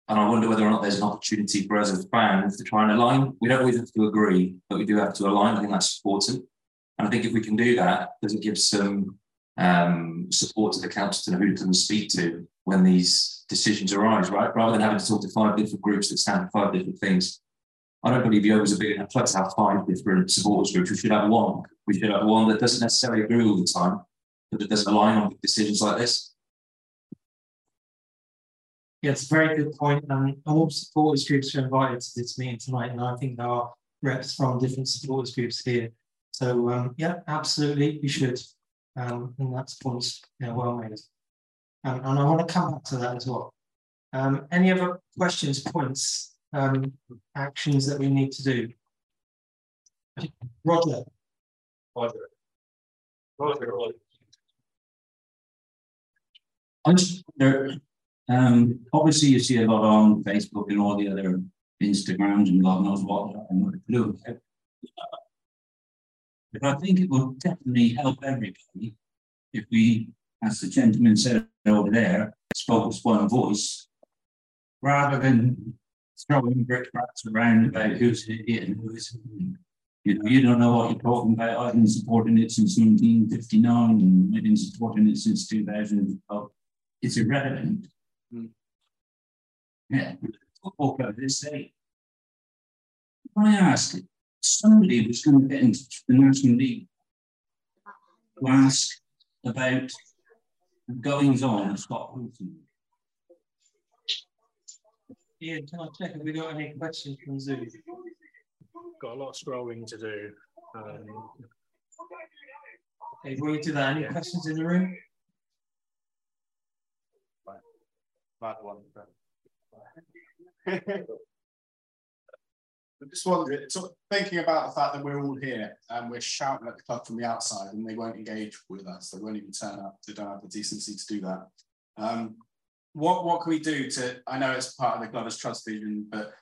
And I wonder whether or not there's an opportunity for us as fans to try and align. We don't always have to agree, but we do have to align. I think that's important. And I think if we can do that, does it give some um, support to the council to know who to speak to when these decisions arise, right? Rather than having to talk to five different groups that stand for five different things. I don't believe Yeovil is a big enough club to have five different supporters groups. We should have one. We should have one that doesn't necessarily agree all the time, but that doesn't align on decisions like this.
Yeah, it's a very good point. And all supporters groups are invited to this meeting tonight, and I think there are reps from different supporters groups here. So um, yeah, absolutely, we should. Um, and that's points you know, well made. Um, and I want to come back to that as well. Um, any other questions, points, um, actions that we need to do? Roger. Roger.
Roger. I just wonder, um, obviously, you see a lot on Facebook and all the other Instagrams and God knows what and what. But I think it will definitely help everybody if we, as the gentleman said over there, spoke with one voice, rather than throwing brickbats around about who's an idiot and who isn't. You know, you don't know what you're talking about. I've been supporting it since 1959 and I've been supporting it since 2012. It's irrelevant. Mm. Yeah, football club this day. I asked somebody was going to get into the National League to ask about the goings on of Scott Wilson.
Ian, can I check if we got any questions from Zoom?
Got a lot of scrolling to do. Um,
okay, before you do that, any questions in the room?
Bad one. *laughs* Just wondering, so thinking about the fact that we're all here and we're shouting at the club from the outside and they won't engage with us, they won't even turn up, they don't have the decency to do that. Um, what what can we do to, I know it's part of the Glovers Trust vision, but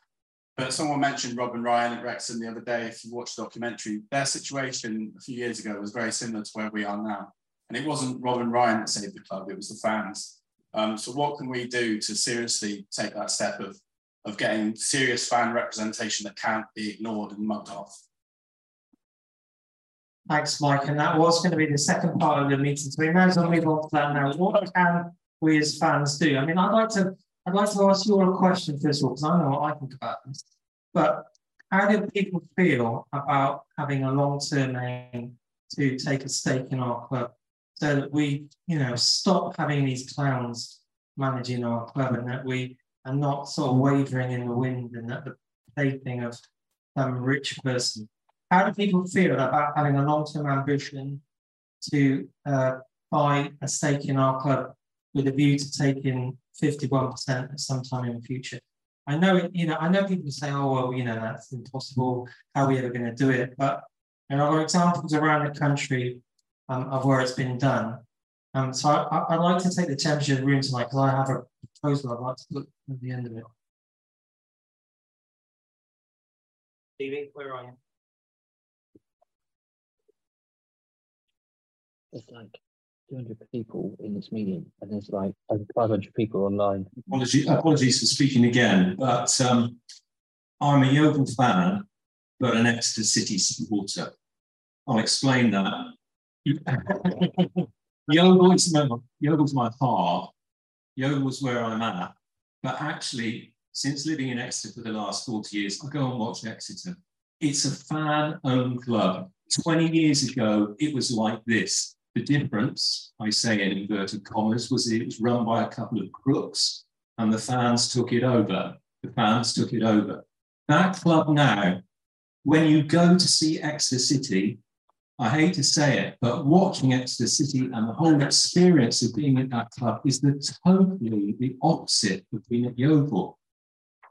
but someone mentioned Rob and Ryan at Wrexham the other day, if you watched the documentary, their situation a few years ago was very similar to where we are now. And it wasn't Rob and Ryan that saved the club, it was the fans. Um, so what can we do to seriously take that step of, of getting serious fan representation that can't be ignored and mugged off?
Thanks, Mike. And that was going to be the second part of the meeting. So we may as well move on to that now. What can we as fans do? I mean, I'd like to I'd like to ask you all a question first of all, because I know what I think about this. But how do people feel about having a long-term aim to take a stake in our club? so that we, you know, stop having these clowns managing our club and that we are not sort of wavering in the wind and that the plaything of some rich person. How do people feel about having a long-term ambition to uh, buy a stake in our club with a view to taking 51% at some time in the future? I know, you know, I know people say, oh, well, you know, that's impossible. How are we ever going to do it? But there are examples around the country um, of where it's been done. Um, so I, would like to take the temperature of the room tonight because I have a proposal I'd like to put at the end of it. Stevie, where are you?
There's like 200 people in this meeting, and there's like 500 people online.
Apologies, apologies for speaking again, but um, I'm a Yeovil fan, but an Exeter City supporter. I'll explain that *laughs* Yeovil's my, Yeovil's my heart. Yeovil's where I'm at. But actually, since living in Exeter for the last 40 years, I go and watch Exeter. It's a fan-owned club. 20 years ago, it was like this. The difference, I say in inverted commas, was it was run by a couple of crooks
and the fans took it over. The fans took it over. That club now, when you go to see Exeter City, I hate to say it, but watching Exeter City and the whole experience of being at that club is the totally the opposite of being at Yeovil.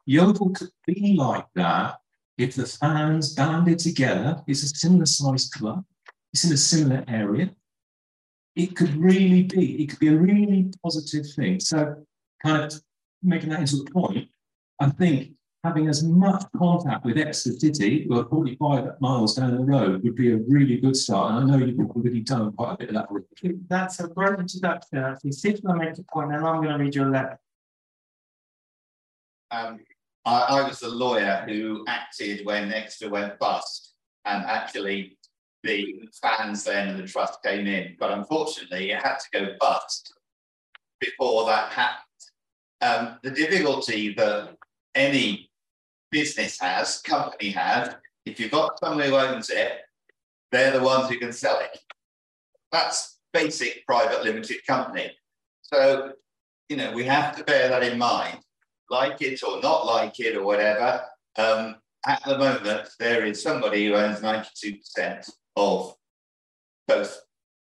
Yeovil could be like that if the fans banded together. It's a similar sized club. It's in a similar area. It could really be. It could be a really positive thing. So, kind of making that into a point, I think having as much contact with Exeter City, who are 45 miles down the road, would be a really good start. And I know you've already done quite a bit of that.
That's a great introduction, actually. Steve's going to make a point, and I'm going to read your letter.
Um, I, I was the lawyer who acted when Exeter went bust, and actually the fans then and the trust came in. But unfortunately, it had to go bust before that happened. Um, the difficulty that any business has, company has, if you've got someone who owns it, they're the ones who can sell it. That's basic private limited company. So, you know, we have to bear that in mind. Like it or not like it or whatever, um, at the moment, there is somebody who owns 92% of both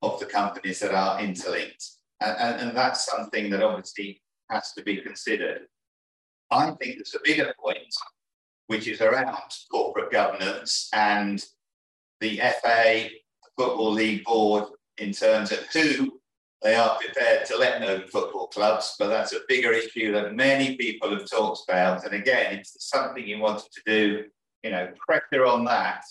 of the companies that are interlinked. And, and, and that's something that obviously has to be considered. I think there's a bigger point, which is around corporate governance and the FA, Football League Board, in terms of who they are prepared to let know football clubs. But that's a bigger issue that many people have talked about. And again, it's something you wanted to do, you know, pressure on that.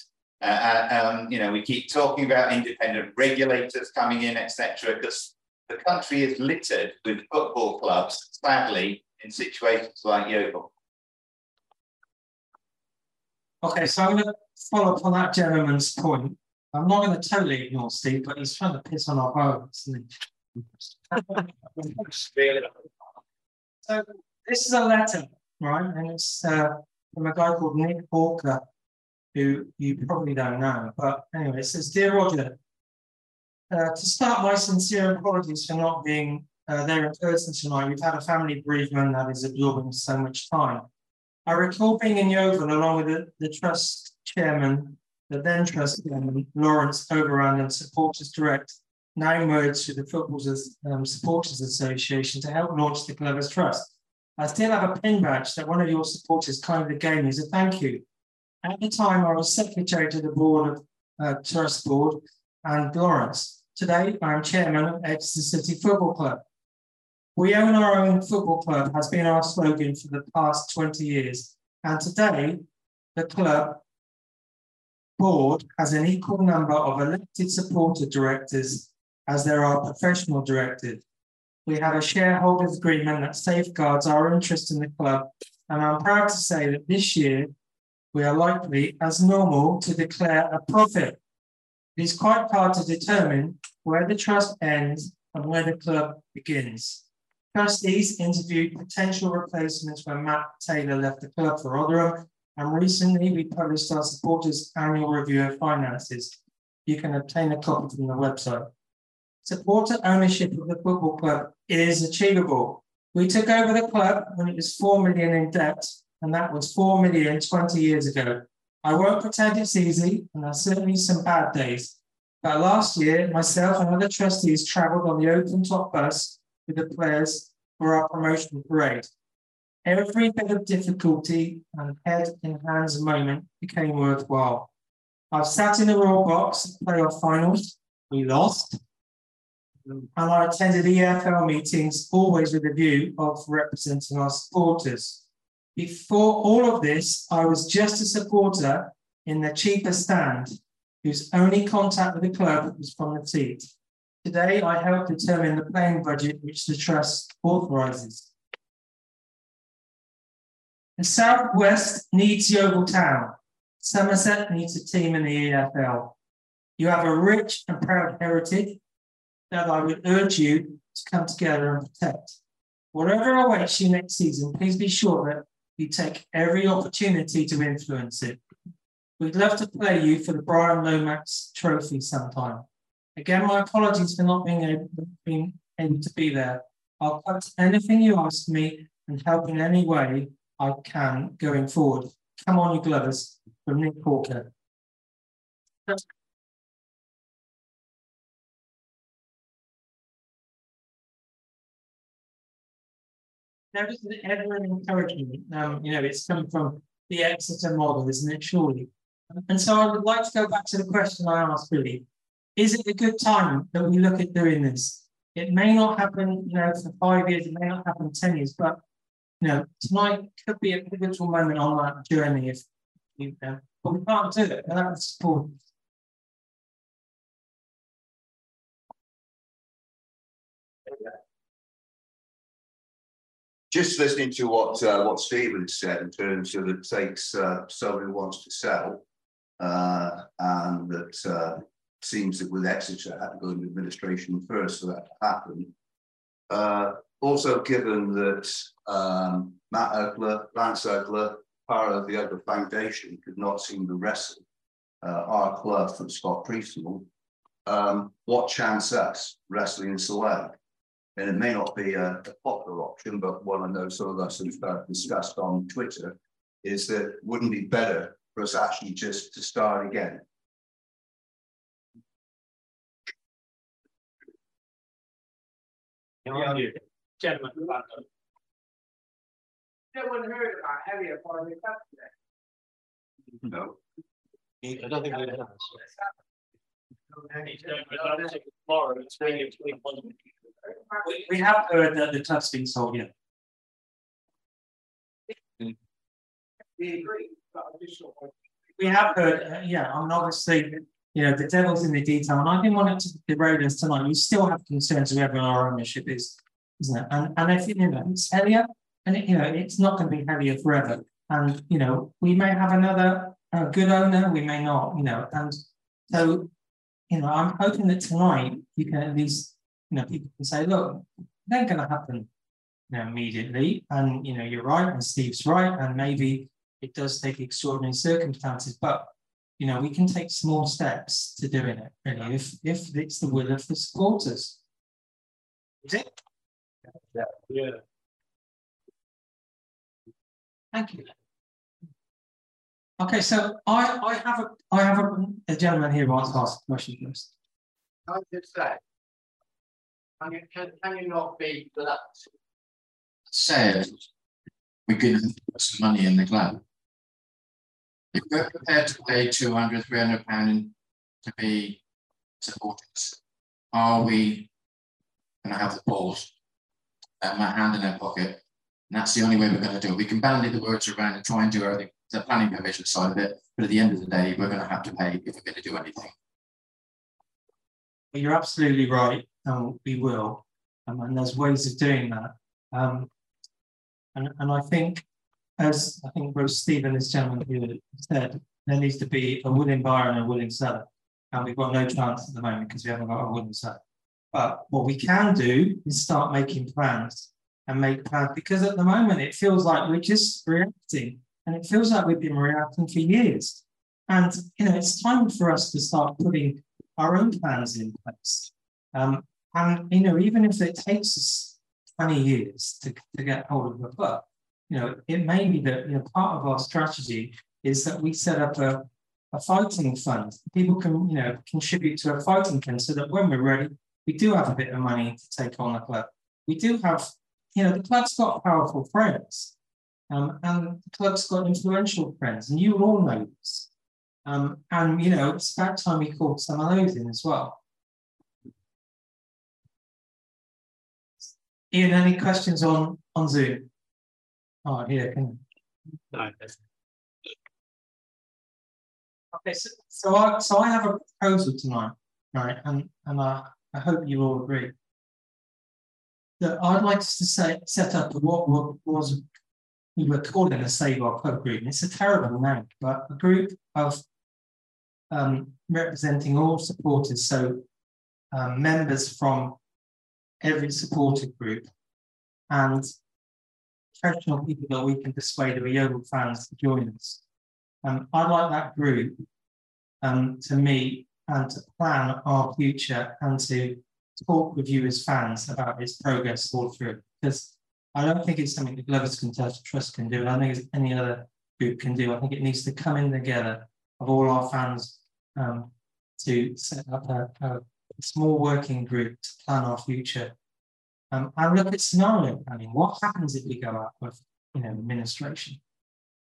Uh, uh um, you know, we keep talking about independent regulators coming in, etc., because the country is littered with football clubs, sadly, in situations like Yeovil.
Okay, so I'm going to follow up on that gentleman's point. I'm not going to totally ignore Steve, but he's trying to piss on our bones. *laughs* so this is a letter, right? And it's uh, from a guy called Nick Hawker, who you probably don't know. But anyway, it says, Dear Roger, uh, to start, my sincere apologies for not being uh, there in person tonight. We've had a family bereavement that is absorbing so much time. I recall being in Yeovil along with the, the trust chairman, the then trust chairman, Lawrence Overand, and supporters direct, now merged with the Footballers um, Supporters Association to help launch the Glovers Trust. I still have a pin badge that one of your supporters kindly gave me as a thank you. At the time, I was secretary to the board of uh, Trust Board and Lawrence. Today, I am chairman of Exeter City Football Club. We own our own football club has been our slogan for the past 20 years. And today, the club board has an equal number of elected supporter directors as there are professional directors. We have a shareholders agreement that safeguards our interest in the club. And I'm proud to say that this year, we are likely, as normal, to declare a profit. It is quite hard to determine where the trust ends and where the club begins. Trustees interviewed potential replacements when Matt Taylor left the club for Rotherham, and recently we published our supporters' annual review of finances. You can obtain a copy from the website. Supporter ownership of the football club is achievable. We took over the club when it was 4 million in debt, and that was 4 million 20 years ago. I won't pretend it's easy, and there's certainly some bad days. But last year, myself and other trustees travelled on the open top bus with the players for our promotional parade. Every bit of difficulty and head in hands moment became worthwhile. I've sat in the Royal Box at playoff finals. We lost. And I attended EFL meetings, always with a view of representing our supporters. Before all of this, I was just a supporter in the cheaper stand, whose only contact with the club was from the seat. Today, I help determine the playing budget which the Trust authorises. The Southwest needs Yeovil Town. Somerset needs a team in the EFL. You have a rich and proud heritage that I would urge you to come together and protect. Whatever awaits you next season, please be sure that you take every opportunity to influence it. We'd love to play you for the Brian Lomax Trophy sometime. Again, my apologies for not being able, being able to be there. I'll cut anything you ask me and help in any way I can going forward. Come on, you Glovers, from Nick Hawker. There is an ever encouragement. Um, you know, it's come from the Exeter model, isn't it? Surely. And so I would like to go back to the question I asked Billy. Is it a good time that we look at doing this? It may not happen, you know, for five years, it may not happen 10 years, but you know, tonight could be a pivotal moment on that journey if you know, but we can't do it without support.
Just listening to what uh, what Stephen said in terms of it takes uh, someone who wants to sell, uh, and that uh, seems that with Exeter had to go into administration first for that to happen. Uh, also, given that um, Matt Ugler, Lance Ugler, part of the Ugler Foundation, could not seem to wrestle uh, our club from Scott Priestnall, um, what chance us wrestling in Slough? And it may not be a, a, popular option, but what I know some of us have discussed on Twitter is that wouldn't be better for us actually just to start again?
Yeah, gentleman. No one heard about heavier part of the today.
No.
I don't think we have.
We, we have heard that the club's been sold, yeah. We have heard, uh, yeah, I mean, obviously, you know, the devil's in the detail, and I didn't want it to derail us tonight. We still have concerns whether our ownership is, isn't it? And, and if, you know, it's heavier, and, it, you know, it's not going to be heavier forever. And, you know, we may have another good owner, we may not, you know, and so, you know, I'm hoping that tonight you can at least, you know, people can say, look, ain't going to happen, you know, immediately. And, you know, you're right, and Steve's right, and maybe it does take extraordinary circumstances, but you know, we can take small steps to doing it, really, if if it's the will of the supporters. Is it?
Yeah. Yeah.
Thank you. Okay, so I, I have a I have a, a gentleman here who wants to ask a question first.
I just say, can you, can, can you not be that?
Said we're going to put some money in the club. If we're prepared to pay 200, 300 pounds to be supporters, are we going to have the balls and my hand in their pocket? And that's the only way we're going to do it. We can bandy the words around and try and do everything, the planning permission side of it. But at the end of the day, we're going to have to pay if we're going to do anything.
You're absolutely right, and we will. Um, and there's ways of doing that. Um, and, and I think as I think both Steve and this gentleman here said, there needs to be a willing buyer and a willing seller. And we've got no chance at the moment because we haven't got a willing seller. But what we can do is start making plans and make plans because at the moment it feels like we're just reacting and it feels like we've been reacting for years. And you know, it's time for us to start putting our own plans in place. Um, and you know, even if it takes us 20 years to, to get hold of the book, you know, it may be that you know part of our strategy is that we set up a, a fighting fund. People can, you know, contribute to a fighting fund so that when we're ready, we do have a bit of money to take on the club. We do have, you know, the club's got powerful friends. Um, and the club's got influential friends, and you all know this. Um, and you know, it's about time we called some of those in as well. Ian, any questions on, on Zoom? Oh, here, can no. Okay, so, so I so I have a proposal tonight, right? And and I, I hope you all agree. That I'd like to say, set up what was we were calling a Save Our Club group. And it's a terrible name, but a group of um, representing all supporters, so um, members from every supported group, and professional people that we can persuade who are Yeovil fans to join us. Um, I'd like that group um, to meet and to plan our future and to talk with you as fans about its progress all through. Because I don't think it's something the Glovers Contest Trust can do, and I think it's any other group can do. I think it needs to come in together of all our fans um, to set up a, a, small working group to plan our future um, and look at scenario planning. What happens if we go out with, you know, administration?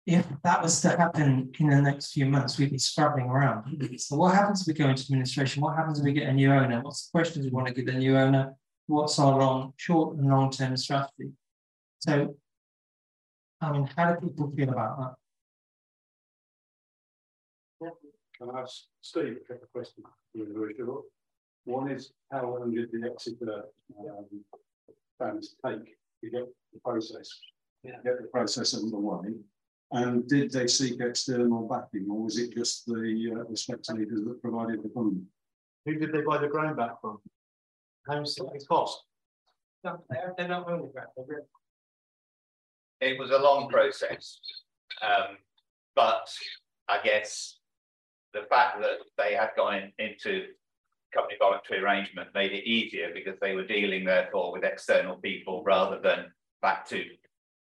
If that was to happen in the next few months, we'd be scrabbling around. So what happens if we go into administration? What happens if we get a new owner? What's the questions we want to give the new owner? What's our long, short and long-term strategy? So, I mean, how do people feel about
that? Can I ask Steve a couple of questions? One is how long did the Exeter um, fans take to get the process, yeah. get the process underway? And did they seek external backing, or was it just the uh, the spectators that provided the funding?
Who did they buy the ground back from? How much did it cost? No, they're not only ground.
It was a long process, um, but I guess the fact that they had gone in, into company voluntary arrangement made it easier because they were dealing therefore with external people rather than back to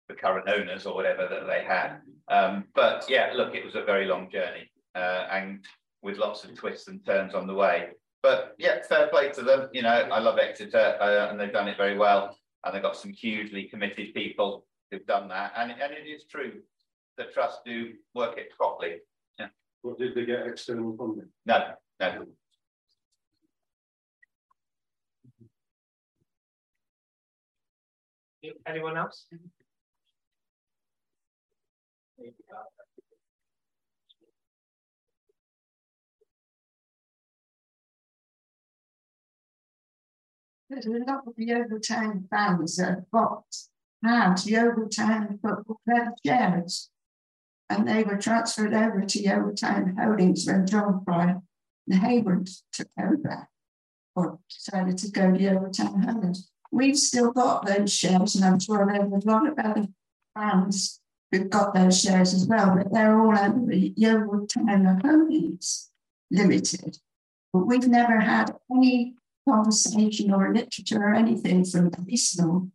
the current owners or whatever that they had. Um, but yeah, look, it was a very long journey uh, and with lots of twists and turns on the way. But yeah, fair play to them. You know, I love Exeter uh, and they've done it very well. And they've got some hugely committed people who've done that. And, and it is true, the trust do work it properly. Yeah.
What did they get external funding?
No, no.
Anyone else?
There's a lot of Town fans that got had Town football club shares, and they were transferred over to Town Holdings when John Fry and Hayward took over, or decided to go to Town Holdings we've still got those shares, and I'm sure there's a lot of other fans who've got those shares as well, but they're all under the Yeovil Town Holdings Limited. But we've never had any conversation or literature or anything from Policeman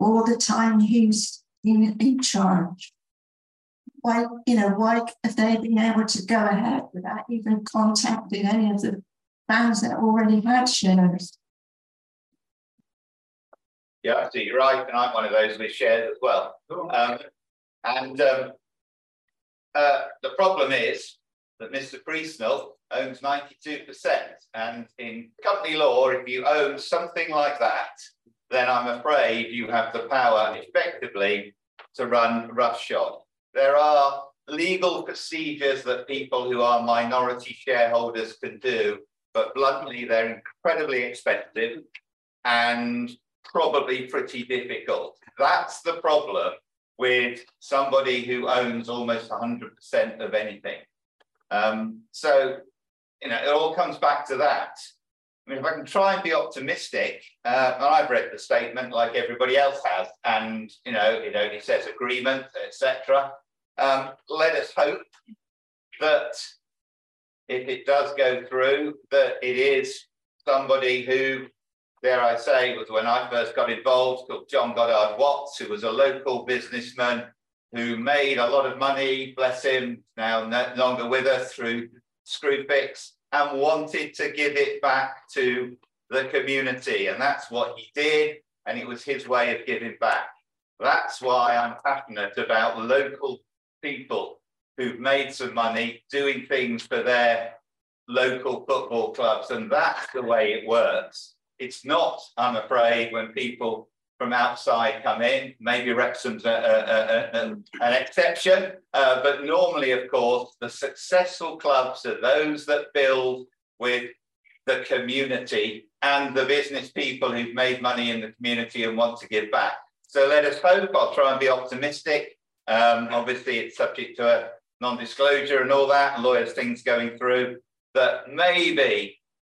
all the time he's in, in charge. Why, you know, why have they been able to go ahead without even contacting any of the fans that already had shares?
Yeah, I see you're right, and I'm one of those with shares as well. Um, and um, uh, the problem is that Mr. Priestnall owns 92%. And in company law, if you own something like that, then I'm afraid you have the power effectively to run roughshod. There are legal procedures that people who are minority shareholders can do, but bluntly, they're incredibly expensive. And probably pretty difficult. That's the problem with somebody who owns almost 100% of anything. Um, so, you know, it all comes back to that. I mean, if I can try and be optimistic, uh, and I've read the statement like everybody else has, and you know, it only says agreement, etc. Um, let us hope that if it does go through, that it is somebody who dare I say, was when I first got involved, called John Goddard Watts, who was a local businessman who made a lot of money, bless him, now no longer with us through Screwfix, and wanted to give it back to the community. And that's what he did, and it was his way of giving back. That's why I'm passionate about local people who've made some money doing things for their local football clubs, and that's the way it works. It's not, I'm afraid, when people from outside come in. Maybe Wrexham's a, a, a, an exception, uh, but normally, of course, the successful clubs are those that build with the community and the business people who've made money in the community and want to give back. So let us hope. I'll try and be optimistic. Um, obviously, it's subject to a non-disclosure and all that, and lawyers things going through. That maybe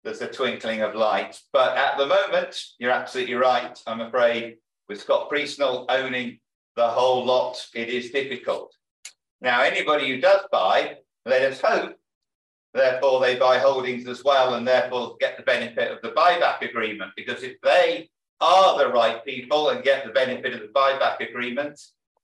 there's a twinkling of light. But at the moment, you're absolutely right. I'm afraid with Scott Priestnall owning the whole lot, it is difficult. Now, anybody who does buy, let us hope, therefore they buy holdings as well and therefore get the benefit of the buyback agreement. Because if they are the right people and get the benefit of the buyback agreement,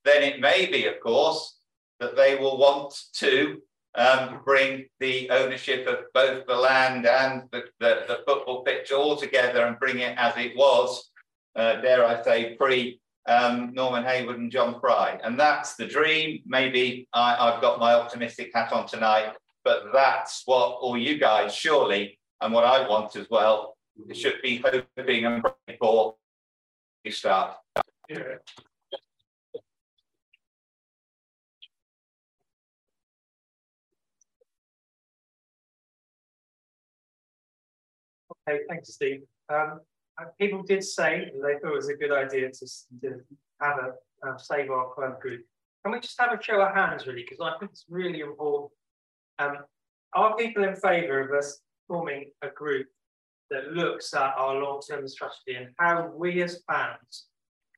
then it may be, of course, that they will want to um, bring the ownership of both the land and the, the, the, football pitch all together and bring it as it was, uh, dare I say, pre um, Norman Hayward and John Fry. And that's the dream. Maybe I, I've got my optimistic hat on tonight, but that's what all you guys surely, and what I want as well, should be hoping and praying for. You start. Yeah.
Okay, thanks, Steve. Um, people did say they thought it was a good idea to, to have a uh, save our club group. Can we just have a show of hands, really? Because I think it's really important. Um, are people in favour of us forming a group that looks at our long-term strategy and how we as fans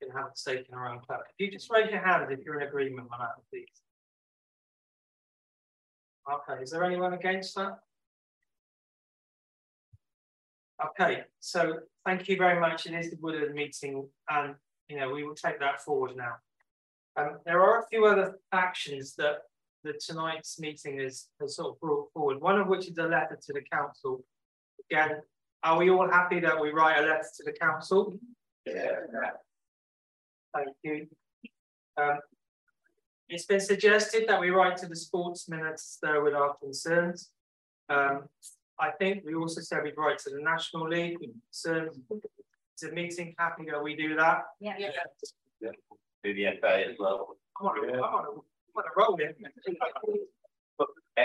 can have a stake in our own club? If you just raise your hand if you're in agreement on that, please. Okay, is there anyone against that? Okay, so thank you very much. It is the Woodland meeting, and you know we will take that forward now. Um, there are a few other actions that the tonight's meeting is has sort of brought forward. One of which is a letter to the council. Again, are we all happy that we write a letter to the council? Yeah. Thank you. Um, it's been suggested that we write to the sports minutes there with our concerns. Um, I think we also said we'd write to the National League So, Is a meeting happy that we do that?
Yeah. yeah. yeah. Do the FA as well.
I'm on, yeah. I'm on, a, I'm on a roll here.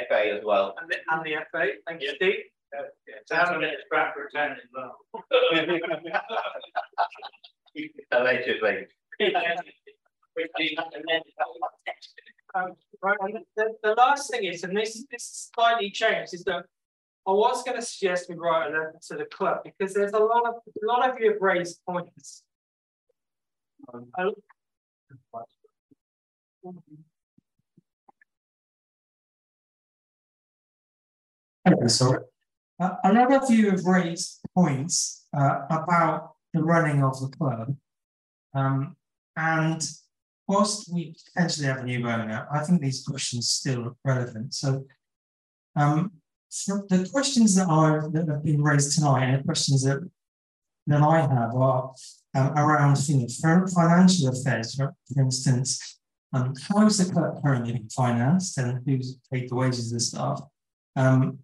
FA as well.
And the, and the FA, thank you, Steve.
Yeah, yeah. Sounds like it's Bradford Town as well. *laughs* Allegedly.
um, right, the, the last thing is, and this, this slightly changed, is that I was going to suggest we write a letter to the club because there's a lot of a lot of you have raised points. Um,
Okay, sorry. Uh, a lot of you have raised points uh, about the running of the club. Um, and whilst we potentially have a new owner, I think these questions still relevant. So um, so the questions that are that have been raised tonight and the questions that that I have are um, around know, financial affairs, for, for instance, um, how is the club currently being financed and who's paid the wages of the staff? Um,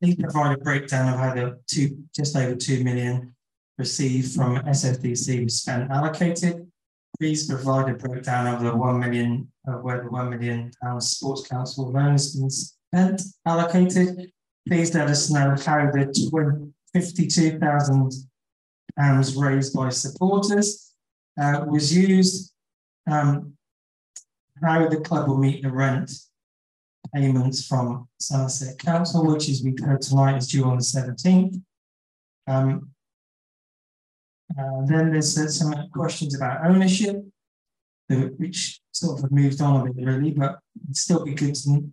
please provide a breakdown of how the two, just over 2 million received from SSDC was spent allocated. Please provide a breakdown of the 1 million, of where the 1 million pounds sports council loan has allocated. Please let us know how the 52,000 pounds raised by supporters uh, was used, um, how the club will meet the rent payments from Somerset Council, which as we heard tonight is due on the 17th. Um, uh, then there's uh, some questions about ownership, which sort of moved on a bit really, but it'd still be good to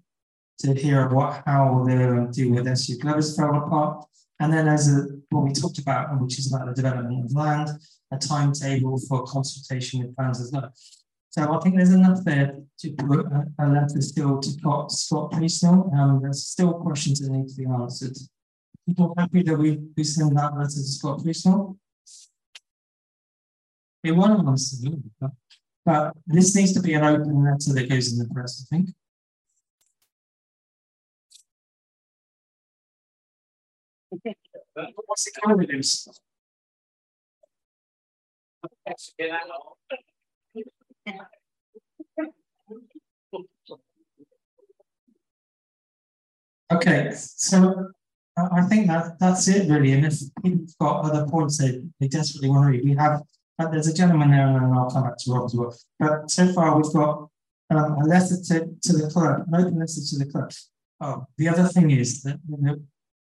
to hear what how to deal with SU Glovers fell apart. And then as a, what we talked about, which is about the development of land, a timetable for consultation with plans as well. So I think there's enough there to put a, a letter still to Scott, Scott Priestnall. Um, there's still questions that need to be answered. People happy that we, we send that letter to Scott Priestnall? It won't answer, but, but this needs to be an open letter that goes in the press, I think. What's the? Okay, so I think that that's it really. And if people have got other points they, they desperately want to read, we have uh, there's a gentleman there, and I'll come back to Rob as well. But so far we've got um, a letter to, to the club, an open letter to the club. Oh, the other thing is that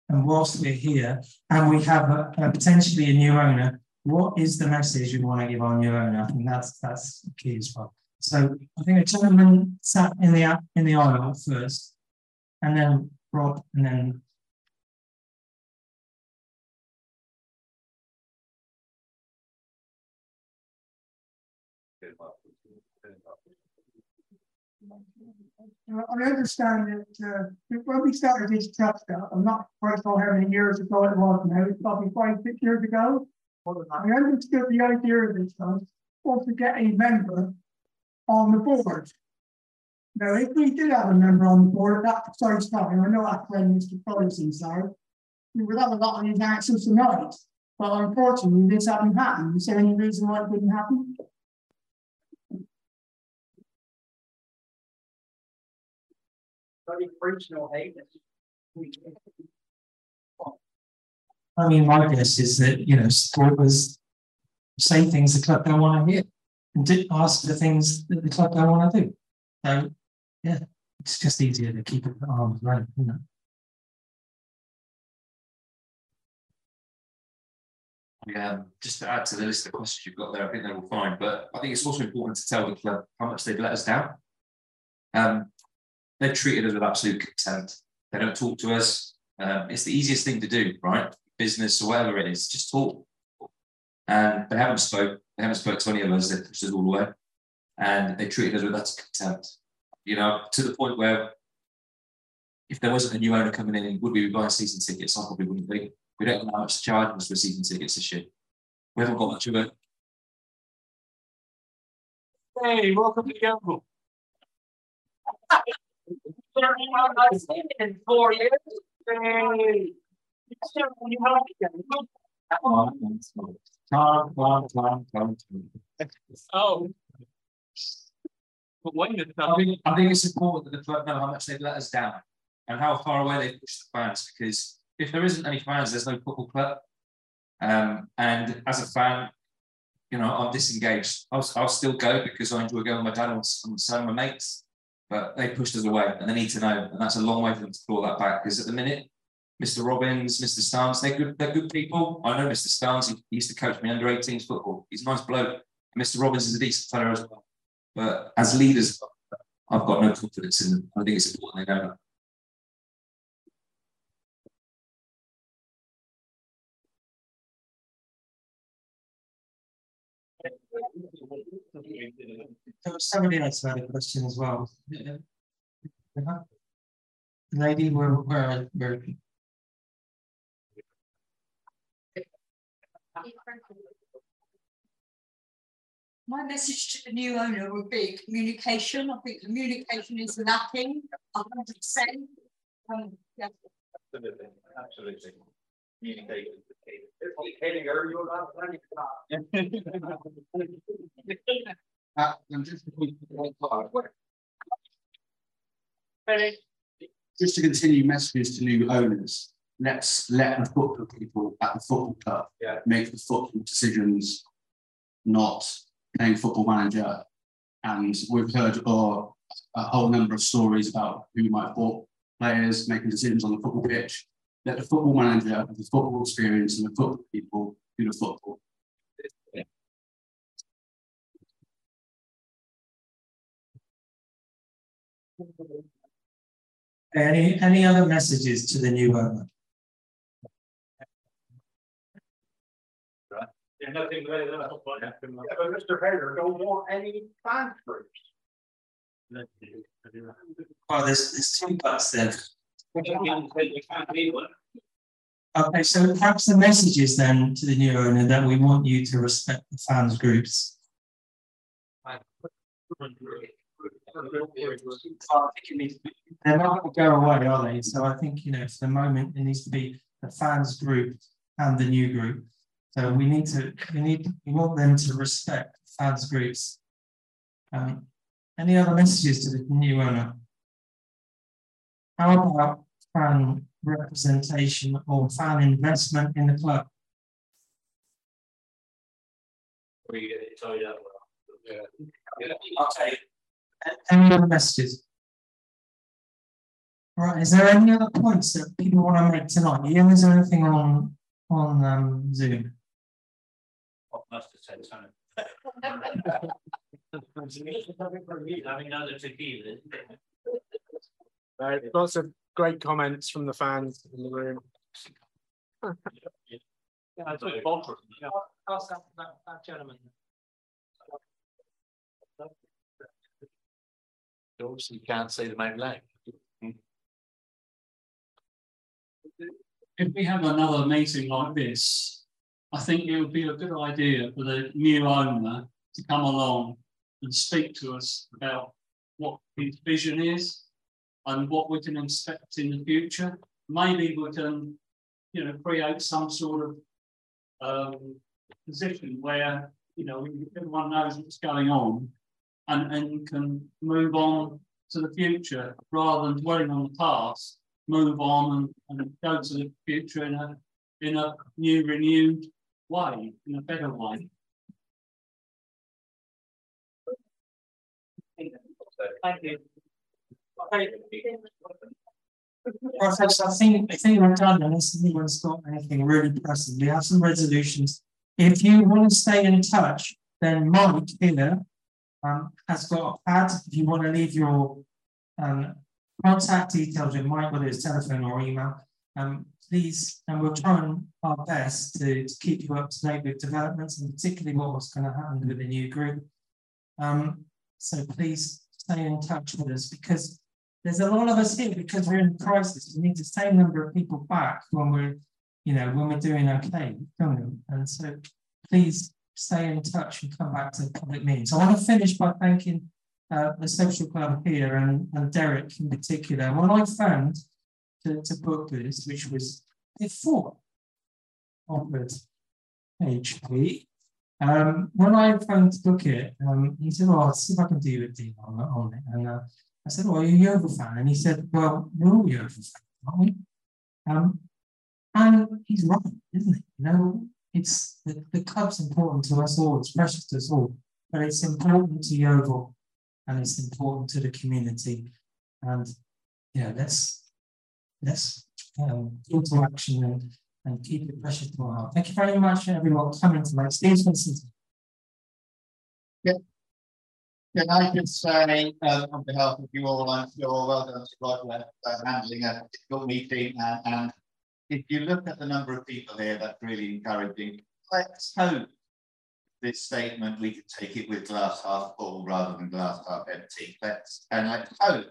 and whilst we're here and we have a, a potentially a new owner, what is the message we want to give our new owner? I think that's that's key as well. So I think a gentleman sat in the in the aisle first, and then Rob, and then
I understand that uh, when we started this trust, I'm not quite sure how many years ago it was now, it's probably five, six years ago. I understood the idea of this trust was to get a member on the board. Now, if we did have a member on the board at that precise time, I know that's when Mr. Price inside, we would have a lot of these answers tonight. But unfortunately, this hasn't happened. Is there any reason why it didn't happen?
I mean, my guess is that, you know, supporters say things the club don't want to hear and do, ask the things that the club don't want to do. So, yeah, it's just easier to keep it at arm's length, you know.
Um, just to add to the list of questions you've got there, I think they're all fine, but I think it's also important to tell the club how much they've let us down. Um, they've treated us with absolute contempt. They don't talk to us. Um, it's the easiest thing to do, right? Business or whatever it is, just talk. And they haven't spoke. They haven't spoke to any of us. They pushed us all away, and they treated us with that contempt. You know, to the point where if there wasn't a new owner coming in, would we be buying season tickets? I probably wouldn't be. We don't know how much to charge us for season tickets this year. We haven't got much of it.
Hey, welcome to Gamble. In four years. Hey.
Oh. But when think, I think it's important that the club know how much they've let us down and how far away they've pushed the fans because if there isn't any fans, there's no football club. Um, and as a fan, you know, I'm disengaged. I'll, I'll still go because I enjoy going with my dad and some of my mates, but they pushed us away and they need to know. And that's a long way for them to claw that back because at the minute, Mr. Robbins, Mr. Stans, they're good, they're good people. I know Mr. Stans, he, used to coach me under 18s football. He's a nice bloke. Mr. Robbins is a decent fellow as well. But as leaders, I've got no confidence in them. I think it's important they know that.
Somebody else had a question as well. Yeah. Uh-huh. Lady, where, where, where?
My message to the new owner would be communication. I think communication is lacking 100%. Um, yeah.
Absolutely, absolutely. Communication *laughs*
uh, just, just to continue messages to new owners, let's let the football people at the football club
yeah.
make the football decisions, not playing football manager. And we've heard uh, a whole number of stories about who might have bought players making decisions on the football pitch let the football manager have the football experience and the football people do the football.
Any any other messages to the new owner?
Yeah, nothing better than a Yeah, but Mr. Hager don't want any fan groups.
Oh, there's, there's two buts there. Okay, so perhaps the message is then to the new owner that we want you to respect the fans groups. They're not going to go away, are they? So I think, you know, for the moment, it needs to be the fans group and the new group. So we need to, we need, we want them to respect fans groups. Um, any other messages to the new owner? How about fan representation or fan investment in the club?
Where you get it tied up well. Yeah.
Okay. Any other messages? Right, is there any other points that people want to make tonight? Ian, is there anything on on um, Zoom?
I must have said something. *laughs* Having another tequila.
Uh, lots of great comments from the fans in the room. *laughs*
yeah, I. Ask that, that, that gentleman.
You obviously can't see the main lane.
if we have another meeting like this, I think it would be a good idea for the new owner to come along and speak to us about what his vision is and what we can expect in the future. Maybe we can, you know, create some sort of um, position where, you know, everyone knows what's going on and, and can move on to the future rather than dwelling on the past move on and, and go to the future in a in a new renewed way, in a better way.
Thank you.
Professor, I think I think we're done unless anyone's got anything really pressing. We have some resolutions. If you want to stay in touch, then Mike here um, has got a pad. If you want to leave your um, contact details with Mike, whether it's telephone or email. Um, please, and we'll try and our best to, to keep you up to date with developments and particularly what was going to happen with the new group. Um, so please stay in touch with us because there's a lot of us here because we're in crisis. We need the same number of people back when we're, you know, when we're doing okay, don't we? And so please stay in touch and come back to public meetings. I want to finish by thanking uh, the social club here and, and Derek in particular. When I found to, to book this, which was before offered HP, um, when I found to book it, um, he said, "Oh, I'll see if I can do a deal on, on it." And uh, I said, "Oh, are you a Yeovil fan?" And he said, "Well, we're all Yeovil fans, aren't we?" Um, and he's right, isn't he? You know, it's the, the club's important to us all. It's precious to us all, but it's important to Yeovil and it's important to the community. And yeah, let's let's um, into action and, and keep it precious to our heart. Thank you very much, everyone, coming tonight. Steve Vincent.
Yeah. Can I just say, um, on behalf of you all, I'm sure well done to Roger for handling a difficult meeting. And, and if you look at the number of people here, that's really encouraging. Let's hope this statement, we could take it with glass half full rather than glass half empty. Let's, and let's hope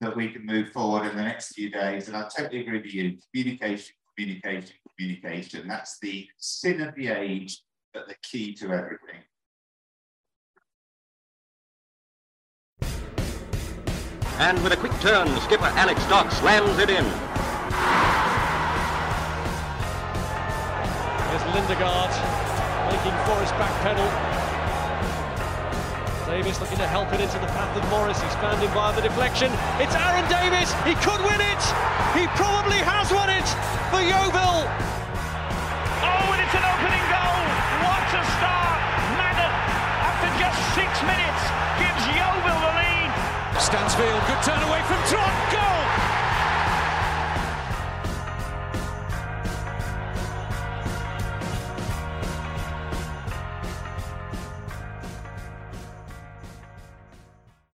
that we can move forward in the next few days. And I totally agree with you. Communication, communication, communication. That's the sin of the age, but the key to everything.
And with a quick turn, skipper Alex Dock slams it in.
There's Lindegaard making Forrest back pedal. Davis looking to help it into the path of Morris. He's found him via the deflection. It's Aaron Davis. He could win it. He probably has won it for Yeovil.
Oh, and it's an opening
Stansfield, good turn away from Trott. Goal!